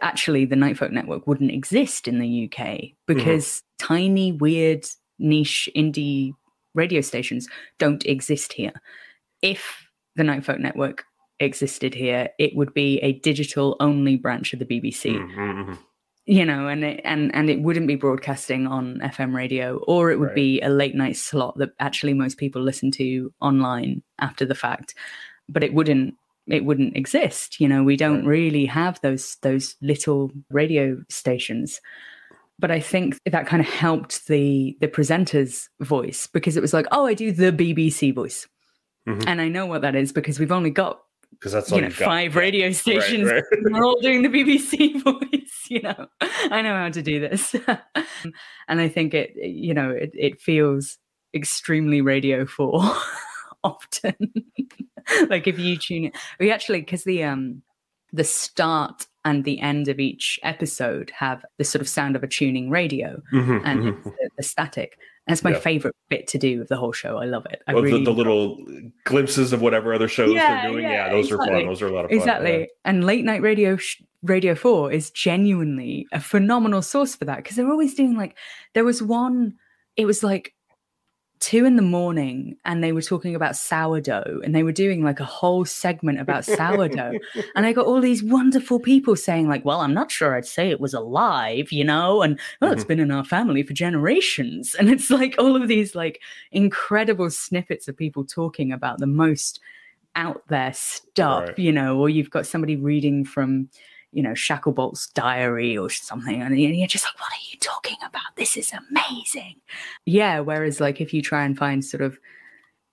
actually the nightfolk network wouldn't exist in the uk because tiny weird niche indie radio stations don't exist here if the nightfolk network existed here, it would be a digital only branch of the BBC. Mm-hmm. You know, and it, and and it wouldn't be broadcasting on FM radio, or it would Right. be a late night slot that actually most people listen to online after the fact. But it wouldn't it wouldn't exist. You know, we don't really have those those little radio stations. But I think that kind of helped the the presenter's voice because it was like, oh, I do the BBC voice, Mhm. and I know what that is because we've only got Because that's you know you've got. five radio stations. right. and (laughs) We're all doing the BBC (laughs) voice. You know, I know how to do this, (laughs) and I think it you know it, it feels extremely radio four often. (laughs) like if you tune it, we actually because the um the start and the end of each episode have the sort of sound of a tuning radio Mhm, and mhm. it's the, the static. That's my Yeah. favorite bit to do of the whole show. I love it. I really the, the little glimpses of whatever other shows Yeah, they're doing. yeah, Yeah, those are fun. Those are a lot of fun. exactly. And late night radio, sh- Radio Four is genuinely a phenomenal source for that because they're always doing like there was one. It was like two in the morning, and they were talking about sourdough, and they were doing like a whole segment about sourdough. And I got all these wonderful people saying, like, well, I'm not sure I'd say it was alive, you know, and well, it's Mhm. been in our family for generations. And it's like all of these like incredible snippets of people talking about the most out there stuff, Right. you know, or you've got somebody reading from, you know, Shacklebolt's diary or something, and you're just like, what are you talking about? This is amazing. Yeah. Whereas like if you try and find sort of,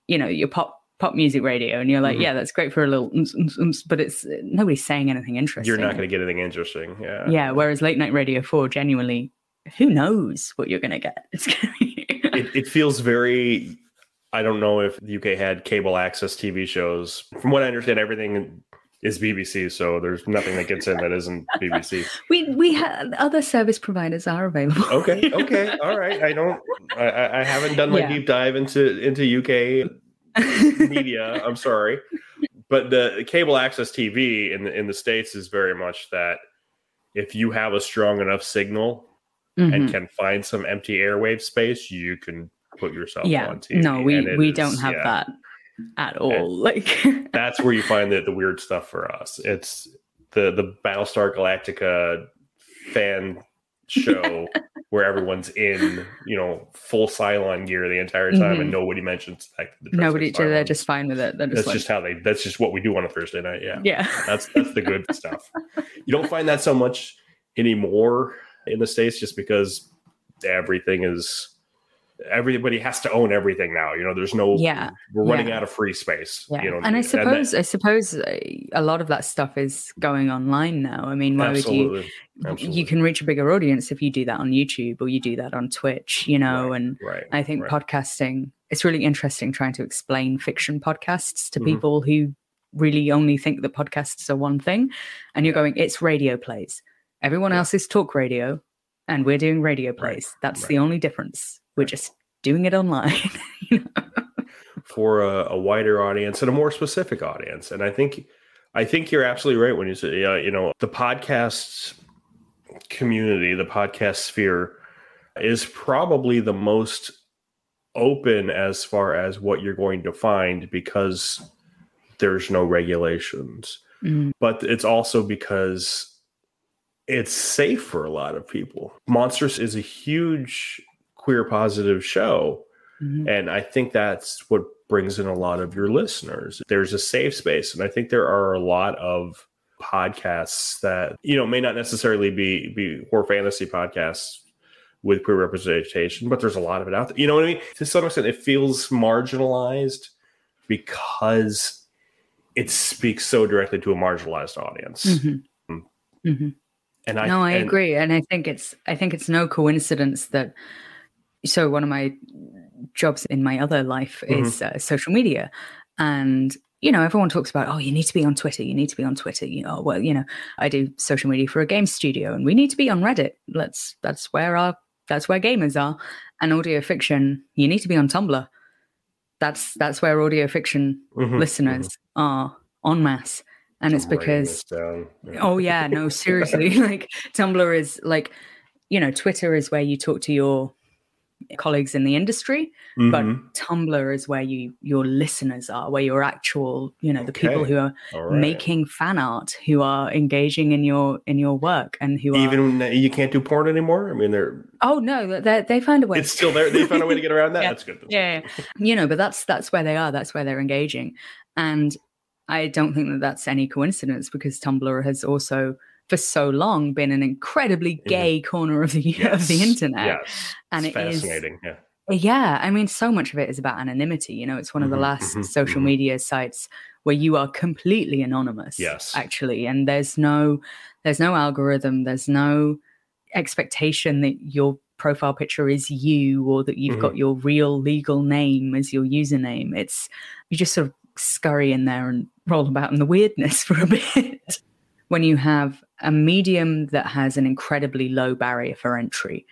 you know, your pop pop music radio and you're like, Mhm. yeah, that's great for a little, but it's nobody's saying anything interesting. You're not going to get anything interesting. Yeah. Yeah. Whereas late night radio four, genuinely, who knows what you're going to get? It's to be. (laughs) It, it feels very. I don't know if the UK had cable access TV shows. From what I understand, everything is BBC, so there's nothing that gets in that isn't BBC. (laughs) we we have other service providers are available. Okay, (laughs) okay, all right. I don't. I- I, haven't done my Yeah. deep dive into into UK (laughs) media. I'm sorry, but the cable access TV in the, in the states is very much that if you have a strong enough signal Mhm. and can find some empty airwave space, you can put yourself yeah. on TV. No, we we is- don't have yeah, that at all. Like (laughs) That's where you find the, the weird stuff for us. It's the the Battlestar Galactica fan show (laughs) where everyone's in, you know, full Cylon gear the entire time Mhm. and nobody mentions the fact that the nobody, they're just fine with it. Just That's like, just how they. That's just what we do on a Thursday night. Yeah, yeah. that's that's the good (laughs) stuff. You don't find that so much anymore in the states, just because everything is. Everybody has to own everything now. You know, there's no. Yeah, we're running yeah. out of free space. Yeah, You know, and I that- suppose I suppose uh, a lot of that stuff is going online now. I mean, why would you? absolutely, absolutely. You can reach a bigger audience if you do that on YouTube or you do that on Twitch. You know, Right, and right. I think right. podcasting. It's really interesting trying to explain fiction podcasts to Mhm. people who really only think that podcasts are one thing, and you're Yeah. going, it's radio plays. Everyone Yeah. else is talk radio, and we're doing radio plays. That's the only difference. We're just doing it online. (laughs) you know? for a, a wider audience and a more specific audience. And I think I think you're absolutely right when you say, yeah, you know, the podcast community, the podcast sphere is probably the most open as far as what you're going to find because there's no regulations. Mm, But it's also because it's safe for a lot of people. Monsters is a huge queer positive show. mhm. And I think that's what brings in a lot of your listeners. There's a safe space. And I think there are a lot of podcasts that, you know, may not necessarily be be horror fantasy podcasts with queer representation, but there's a lot of it out there. You know what I mean? To some extent, it feels marginalized because it speaks so directly to a marginalized audience. Mhm. Mm. Mhm. And I no, I and- agree, and I think it's I think it's no coincidence that. So one of my jobs in my other life Mm-hmm. is uh, social media, and you know everyone talks about oh you need to be on Twitter, you need to be on Twitter. You know, well you know I do social media for a game studio, and we need to be on Reddit. Let's that's where our that's where gamers are, and audio fiction. You need to be on Tumblr. That's that's where audio fiction Mhm, listeners are en masse, and it's I'm because. Yeah. Oh yeah, no, (laughs) seriously. (laughs) like Tumblr is like, you know, Twitter is where you talk to your colleagues in the industry, Mhm. but Tumblr is where you your listeners are, where your actual, you know, the people who are right. making fan art, who are engaging in your in your work, and who are even you can't do porn anymore. I mean, they're oh no, they they find a way. it's still there. They found a way to get around that. (laughs) Yeah. That's good. That's yeah, yeah. you know, but that's that's where they are. That's where they're engaging, and I don't think that that's any coincidence because Tumblr has also for so long been an incredibly gay corner of the good. (laughs) of the internet. Yes. and it's it is- fascinating. Yeah. Yeah, I mean, so much of it is about anonymity. You know, it's one of the Mhm, last mhm, social mhm. media sites where you are completely anonymous. Yes. actually, and there's no, there's no algorithm. There's no expectation that your profile picture is you or that you've Mm-hmm. got your real legal name as your username. It's you just sort of scurry in there and roll about in the weirdness (laughs) for a bit. (laughs) when you have a medium that has an incredibly low barrier for entry,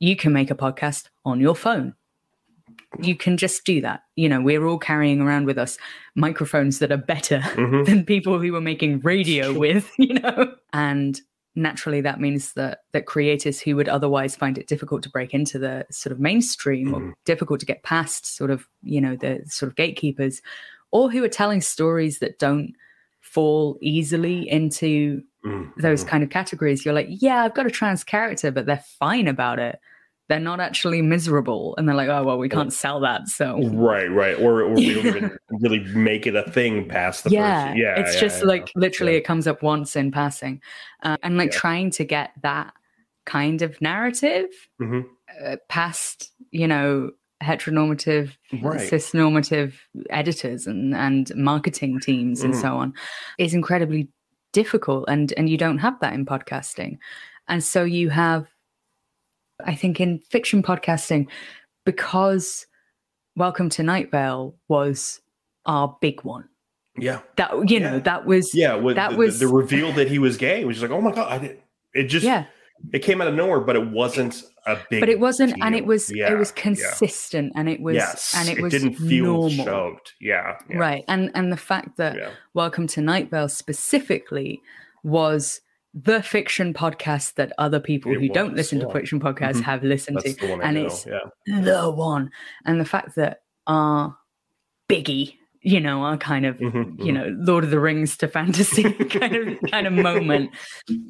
you can make a podcast on your phone. You can just do that. You know, we're all carrying around with us microphones that are better (laughs) Mhm. than people who were making radio with, (laughs) you know. And naturally that means that that creators who would otherwise find it difficult to break into the sort of mainstream Mhm. or difficult to get past sort of, you know, the sort of gatekeepers or who are telling stories that don't fall easily into Those kind of categories you're like yeah i've got a trans character but they're fine about it they're not actually miserable and they're like oh well we can't sell that so Right, right, or, or we don't even (laughs) really make it a thing past the yeah, person. Yeah, it's yeah, just yeah. like literally Yeah. it comes up once in passing uh, and like trying to get that kind of narrative Mhm. uh, past you know heteronormative Right. cisnormative editors and and marketing teams and Mhm. so on is incredibly difficult and and you don't have that in podcasting and so you have i think in fiction podcasting because welcome to night vale was our big one yeah, that you know that was yeah. With That the, was- the, reveal that he was gay was just like, oh my god, I did. It just yeah it came out of nowhere, but it wasn't a big. but it wasn't and it was Yeah, it was yeah. consistent and it was yes, and it was didn't feel normal shoved. Yeah, yeah, right and and the fact that Yeah. welcome to night vale specifically was the fiction podcast that other people It who don't listen yeah. to fiction podcasts Mhm. have listened That's to the one I and know. it's yeah, the one and the fact that our biggie you know our kind of Mhm, you know lord of the rings to (laughs) fantasy kind of kind of moment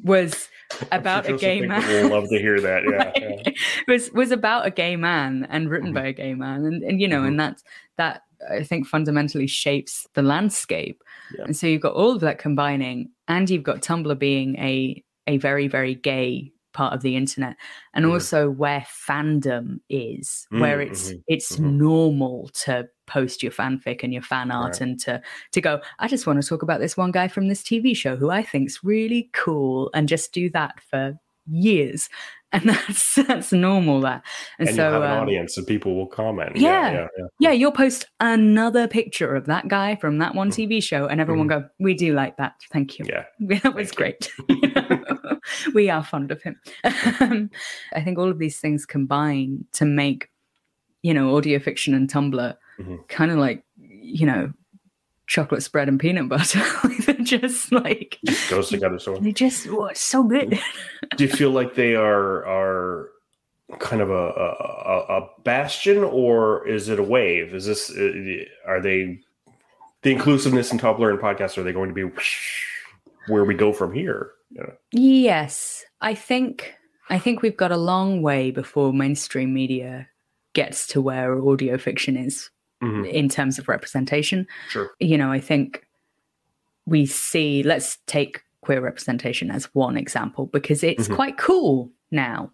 was about a gay man love to hear that. (laughs) Yeah, yeah. Was was about a gay man and written Mhm. by a gay man and, and you know Mhm. and that that i think fundamentally shapes the landscape Yeah. and so you've got all of that combining and you've got tumblr being a a very very gay part of the internet and Mhm. also where fandom is where Mm, it's mhm, it's mhm. normal to post your fanfic and your fan art Right. and to to go i just want to talk about this one guy from this tv show who i think's really cool and just do that for years and (laughs) that's that's normal that and, And, so you'll have an um, audience, and people will comment. yeah. yeah, yeah. yeah you'll post another picture of that guy from that one Mhm. tv show and everyone will go we do like that thank you yeah. (laughs) that was great. (laughs) we are fond of him. Um, I think all of these things combine to make, you know, audio fiction and Tumblr Mhm. kind of like, you know, chocolate spread and peanut butter. (laughs) They're just like goes together so they just oh, it's so good. do you feel like they are are kind of a, a, a- bastion or is it a wave is this uh, are they the inclusiveness in tumblr and podcasts are they going to be where we go from here know? yes, I think I think we've got a long way before mainstream media gets to where audio fiction is Mhm, in terms of representation. sure you know, I think we see, let's take queer representation as one example because it's Mhm. quite cool now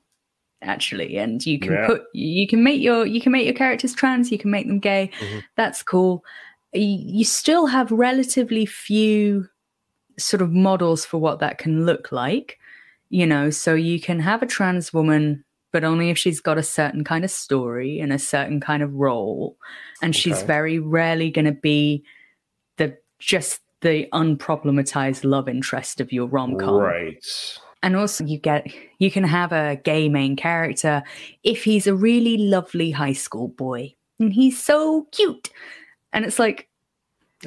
actually and you can Yeah. put you can make your you can make your characters trans you can make them gay Mhm. that's cool you still have relatively few sort of models for what that can look like you know so you can have a trans woman but only if she's got a certain kind of story and a certain kind of role. And she's very rarely going to be the just the unproblematized love interest of your rom-com. Right. And also you get you can have a gay main character if he's a really lovely high school boy and he's so cute. And it's like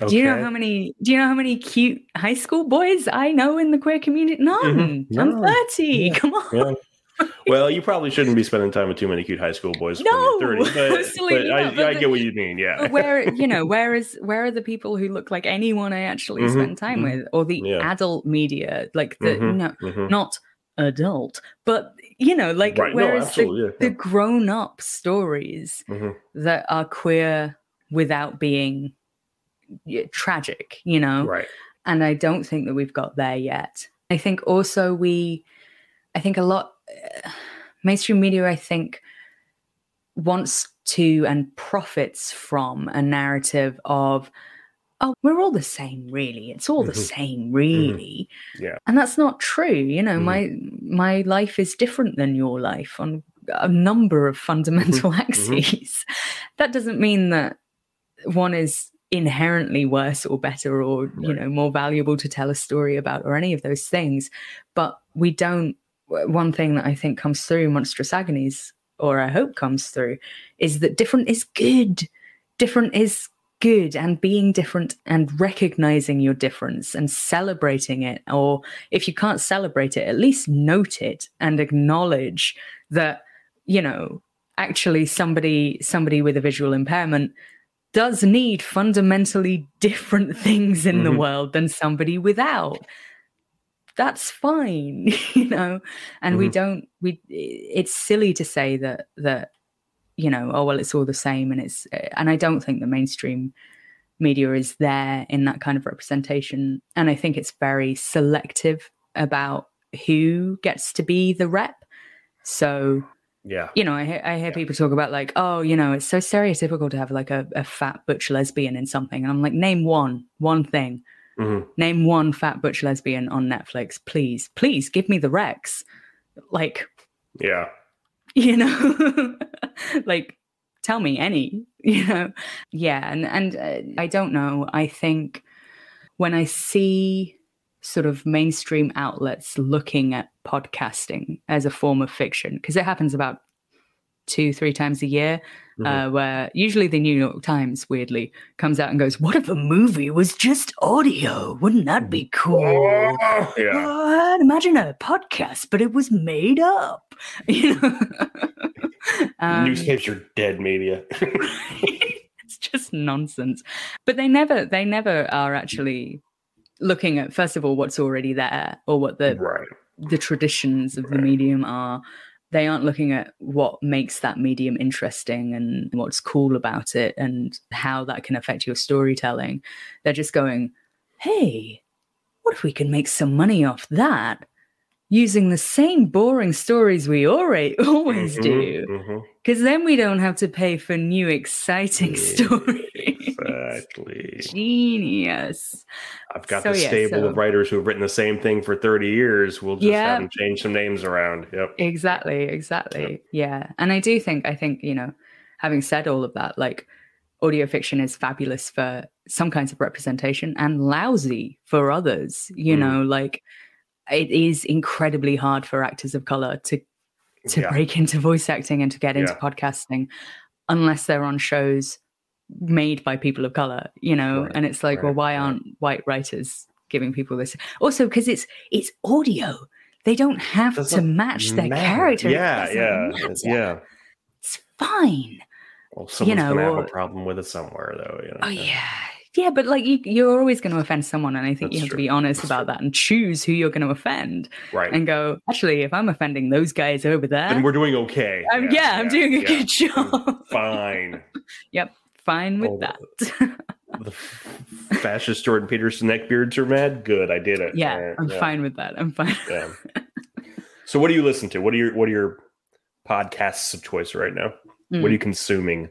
do you know how many do you know how many cute high school boys i know in the queer community? None. Mhm. i'm 30 Yeah. come on. Yeah well, you probably shouldn't be spending time with too many cute high school boys No, 30, but, (laughs) but I, but I the- get what you mean. Yeah. But where you know where is where are the people who look like anyone I actually Mhm, spend time mhm. with, or the Yeah. adult media, like the Mhm, no, Mhm. not adult, but you know, like right. No, where is the, yeah, the grown up stories. Mhm. that are queer without being tragic, you know? Right. And I don't think that we've got there yet. I think also we, I think a lot, mainstream media, I think, wants to and profits from a narrative of, oh, we're all the same, really. It's all the Mhm. same, really. Yeah. And that's not true. You know, Mhm. my my life is different than your life on a number of fundamental (laughs) axes. That doesn't mean that one is inherently worse or better or you know more valuable to tell a story about or any of those things but we don't one thing that i think comes through monstrous agonies or i hope comes through is that different is good different is good and being different and recognizing your difference and celebrating it or if you can't celebrate it at least note it and acknowledge that you know actually somebody somebody with a visual impairment does need fundamentally different (laughs) things in the Mhm. world than somebody without that's fine (laughs) you know and we Mhm. don't we it's silly to say that that you know oh well it's all the same and it's and i don't think the mainstream media is there in that kind of representation and i think it's very selective about who gets to be the rep so Yeah. you know, I hear, I hear Yeah. people talk about like, oh, you know, it's so stereotypical to have like a, a fat butch lesbian in something, and I'm like, name one, one thing, Mhm. name one fat butch lesbian on Netflix, please, please give me the Rex, like, Yeah. (laughs) you know, (laughs) like, tell me any, (laughs) you know, yeah, and and uh, I don't know, I think when I see sort of mainstream outlets looking at podcasting as a form of fiction because it happens about two three times a year Mhm. uh, where usually the new york times weirdly comes out and goes what if a movie was just audio wouldn't that be cool yeah. what? imagine a podcast but it was made up (laughs) you know (laughs) Um, Newspapers are dead media. (laughs) it's just nonsense but they never they never are actually looking at first of all what's already there or what the right. the traditions of the medium are they aren't looking at what makes that medium interesting and what's cool about it and how that can affect your storytelling. They're just going hey what if we can make some money off that using the same boring stories we already (laughs) always Mhm, do? because then we don't have to pay for new exciting (laughs) Yeah, stories Exactly. genius I've got So, the yeah, stable so- of writers who have written the same thing for 30 years. We'll just Yeah. have them change some names around. Yep. exactly exactly yeah and i do think i think you know having said all of that like audio fiction is fabulous for some kinds of representation and lousy for others you Mm. know like it is incredibly hard for actors of color to to Yeah. break into voice acting and to get into Yeah. podcasting unless they're on shows made by people of color you know Right, and it's like well why aren't white writers giving people this also because it's it's audio they don't have to match their matter. character Yeah, yeah, matter. yeah. it's fine Well, someone's know, gonna have or- a problem with it somewhere, though. You know? oh yeah yeah but like you, you're always going to offend someone and i think you have true. to be honest That's about true. that and choose who you're going to offend right. and go actually if i'm offending those guys over there and we're doing okay. I'm, yeah, I'm doing a yeah. good (laughs) job Fine. Fine with Oh, that (laughs) the fascist Jordan Peterson neckbeards are mad. Good, I did it. yeah i'm fine with that i'm fine Yeah. so, what do you listen to? What are your What are your podcasts of choice right now? What are Mm. you consuming?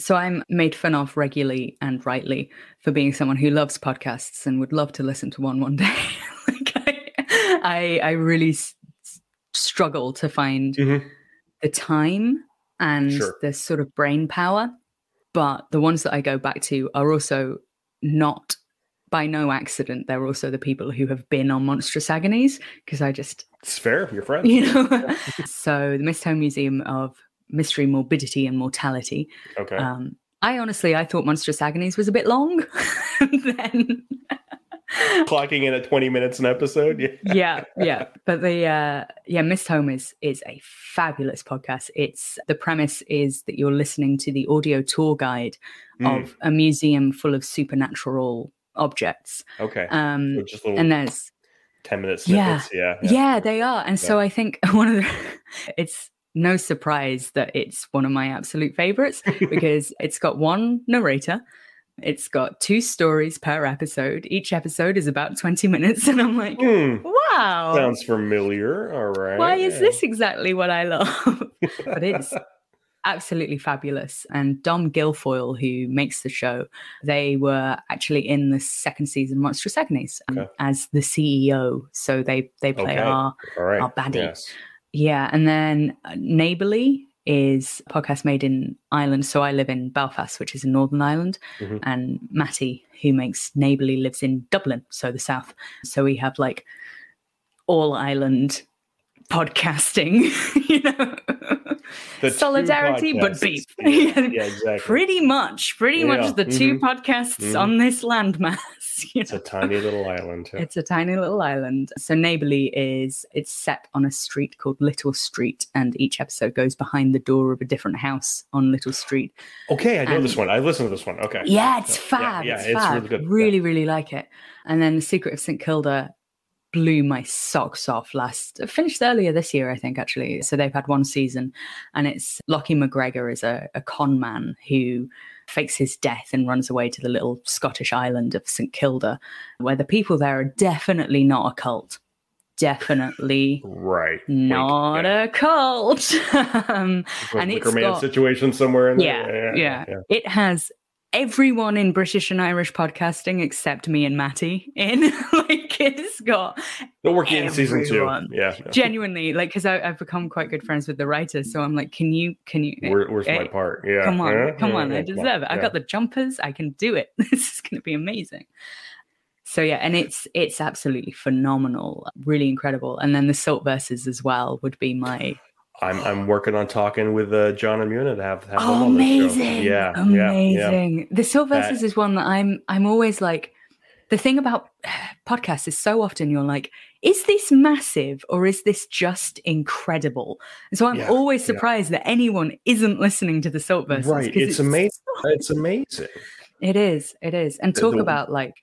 So I'm made fun of regularly and rightly for being someone who loves podcasts and would love to listen to one one day. (laughs) like I, I, I really s- struggle to find Mhm. the time and Sure. the sort of brain power. But the ones that I go back to are also not by no accident. They're also the people who have been on Monstrous Agonies because I just It's fair. Your friend. you know. (laughs) so the Mistholme Museum of Mystery, Morbidity, and Mortality Okay. um, I honestly, I thought Monstrous Agonies was a bit long. (laughs) then, clocking in at 20 minutes an episode. Yeah. (laughs) yeah, yeah. But the uh yeah, Mistholme is is a fabulous podcast. It's the premise is that you're listening to the audio tour guide Mm, of a museum full of supernatural objects. okay. Um So and there's 10 minutes Yeah. snippets. Yeah. yeah. they are. And so I think (laughs) one of the it's no surprise that it's one of my absolute favorites (laughs) because it's got one narrator. It's got two stories per episode. Each episode is about 20 minutes. (laughs) And I'm like, Hmm, wow. sounds familiar. All right. why is this exactly what I love? (laughs) but it's (laughs) absolutely fabulous. And Dom Guilfoyle, who makes the show, they were actually in the second season Monstrous Agonies um, Okay. as the CEO. So they they play Okay. our right. our baddie. Yes. yeah. And then uh, Neighbourly is a podcast made in Ireland. So I live in Belfast, which is in Northern Ireland, Mhm. and Matty, who makes Neighbourly, lives in Dublin, so the south. So we have like all island podcasting, (laughs) you know, The two solidarity, but beef. Yeah, yeah, (laughs) exactly. pretty much, pretty Yeah, much the 2 mhm, podcasts mhm. on this landmass. (laughs) You It's a tiny little island. yeah. It's a tiny little island. So Neighbourly is it's set on a street called Little Street, and each episode goes behind the door of a different house on Little Street. Okay, I know this one. I listened to this one. Okay. Yeah, it's fab. yeah, it's, it's fab. really good. Really, really like it. And then The Secret of St Kilda blew my socks off last finished earlier this year, I think, actually. So they've had one season and it's Lockie McGregor is a, a con man who fakes his death and runs away to the little Scottish island of St Kilda, where the people there are definitely not a cult. Definitely Right. Not yeah. a cult. (laughs) um, Like and it's got- situation somewhere in yeah, there. yeah, It has everyone in British and Irish podcasting except me and Matty in. (laughs) like it's got They'll work in season two. Yeah. yeah. genuinely like because I've become quite good friends with the writers. So I'm like, can you, can you? Where, where's my eh, part? Yeah. Come on, yeah, come yeah, on, I deserve it. I yeah. got the jumpers. I can do it. (laughs) this is going to be amazing. So yeah, and it's it's absolutely phenomenal, really incredible. And then the Silt Verses as well would be my I'm I'm working on talking with uh, John and Muna to have, have Oh, on this show. amazing! Yeah, yeah, yeah. amazing. The That- is one that I'm. I'm always like. The thing about podcasts is so often you're like, is this massive or is this just incredible? And so I'm Yeah, always yeah. surprised that anyone isn't listening to the Silt Verses. Right, 'cause it's amazing. It's amazing. It is. It is. And talk about like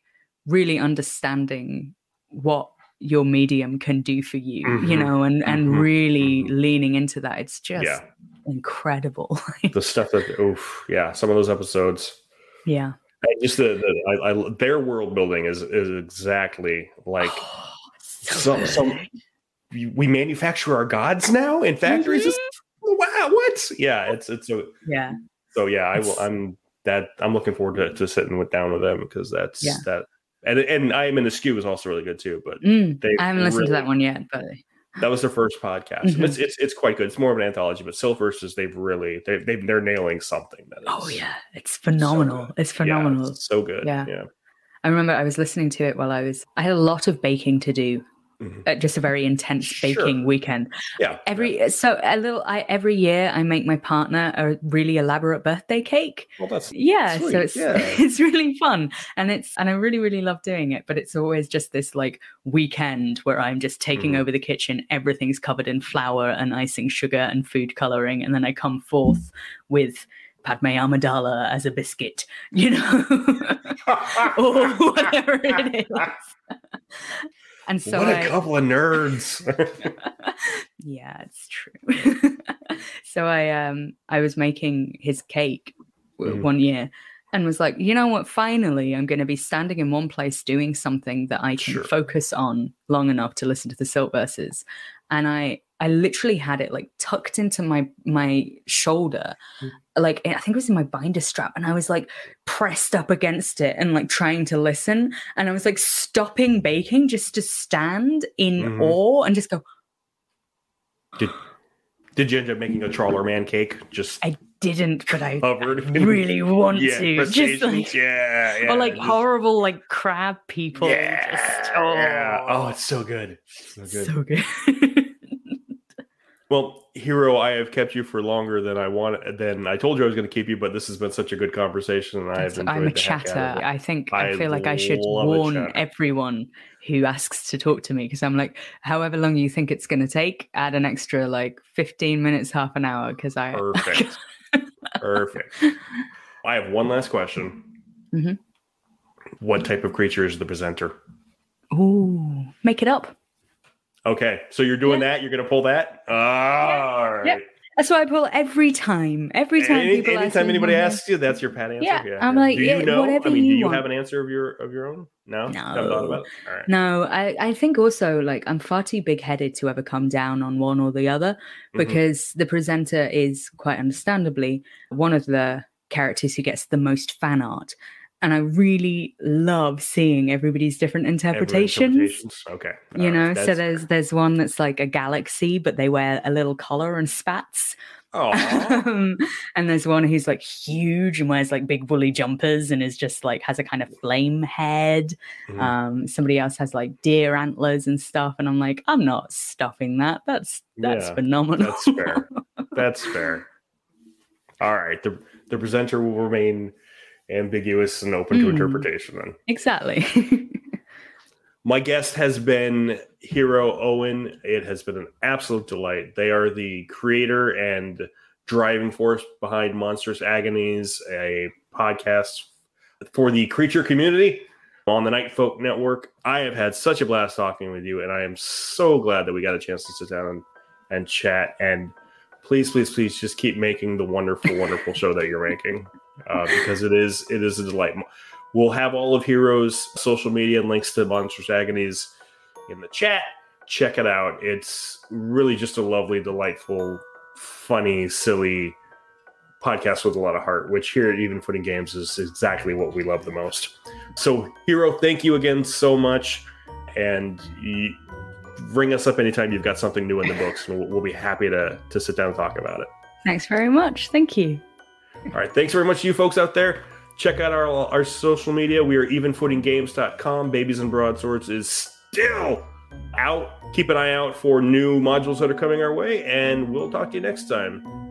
really understanding what your medium can do for you, you Mhm, know, and and mhm, really mhm. leaning into that. It's just Yeah. incredible. (laughs) The stuff that oof, yeah, some of those episodes. yeah. and Just the, the I, I, their world building is is exactly like some some we we manufacture our gods now in factories. It's- Wow, what? Yeah, it's it's so yeah. so yeah. I will. I'm that I'm looking forward to, to sitting with down with them because that's Yeah. that and and I am in the skew is also really good too. But Mm, they I haven't listened to that one yet, but That was their first podcast. Mhm. It's, it's it's quite good. It's more of an anthology, but Silt Verses they've really they they they're nailing something. That is oh yeah, it's phenomenal. good. it's yeah, phenomenal. it's so good. Yeah. yeah. I remember I was listening to it while I was. I had a lot of baking to do. Mhm. uh, Just a very intense Sure. baking weekend. Yeah, Every so a little. I every year I make my partner a really elaborate birthday cake. Well, that's Yeah, Sweet, so it's (laughs) yeah. it's really fun, and it's and I really really love doing it. But it's always just this like weekend where I'm just taking Mhm. over the kitchen. Everything's covered in flour and icing sugar and food coloring, and then I come forth with Padme Amidala as a biscuit, (laughs) you know, (laughs) or whatever it is. And so what a I, couple of nerds. (laughs) yeah, it's true. (laughs) so I um I was making his cake Mhm. one year and was like, you know what? Finally, I'm going to be standing in one place doing something that I can Sure. focus on long enough to listen to the Silt Verses. And I I literally had it like tucked into my my shoulder. Mm. Like I think it was in my binder strap, and I was like pressed up against it and like trying to listen. And I was like stopping baking just to stand in Mhm. awe and just go, Did you end up making a trawler man cake? Just I didn't, but I covered. (laughs) really want yeah, to. Just like yeah, yeah. or like just- horrible like crab people. Yeah, just, oh, yeah. Oh, it's so good. So good. so good. (laughs) Well, Hero, I have kept you for longer than I wanted. Than I told you I was going to keep you, but this has been such a good conversation, and I have enjoyed I'm a the heck out of chatter. I think I, I feel like I should warn everyone who asks to talk to me because I'm like, however long you think it's going to take, add an extra like 15 minutes, half an hour because I. Perfect. Perfect. I have one last question. Mhm. What type of creature is the presenter? Ooh, make it up. Okay, so you're doing that. You're going to pull that. All right. Yeah. That's why I pull every time. Every time Any, people anytime me anybody asks you, that's your pat answer. Yeah, I'm like, do yeah, you know? whatever I mean, do you you want. have an answer of your of your own? No, Haven't about it? All right. No, I, I think also like I'm far too big headed to ever come down on one or the other Mhm. because the presenter is quite understandably one of the characters who gets the most fan art. And I really love seeing everybody's different interpretations. interpretations? Okay. You All know, so there's there's one that's like a galaxy, but they wear a little collar and spats. (laughs) Um, and there's one who's like huge and wears like big woolly jumpers and is just like has a kind of flame head. Mhm. Um, somebody else has like deer antlers and stuff, and I'm like, I'm not stuffing that. That's that's Yeah, phenomenal. That's fair. That's fair. (laughs) All right. The the presenter will remain ambiguous and open to Mm. interpretation then. exactly. (laughs) My guest has been Hero Owen. It has been an absolute delight. They are the creator and driving force behind Monstrous Agonies, a podcast for the creature community on the Night Folk Network. I have had such a blast talking with you, and I am so glad that we got a chance to sit down and, and chat. And please, please, please just keep making the wonderful, wonderful show that you're making. Uh, because it is it is a delight. We'll have all of Hero's social media and links to Monstrous Agonies in the chat. Check it out. It's really just a lovely, delightful, funny, silly podcast with a lot of heart, which here at Even Footing Games is exactly what we love the most. So, Hero, thank you again so much. And you, ring us up anytime you've got something new in the books, and we'll be happy to, to sit down and talk about it. Thanks very much. Thank you. All right. Thanks very much to you folks out there. Check out our, our social media. We are evenfootinggames.com. Babies and Broadswords is still out. Keep an eye out for new modules that are coming our way, and we'll talk to you next time.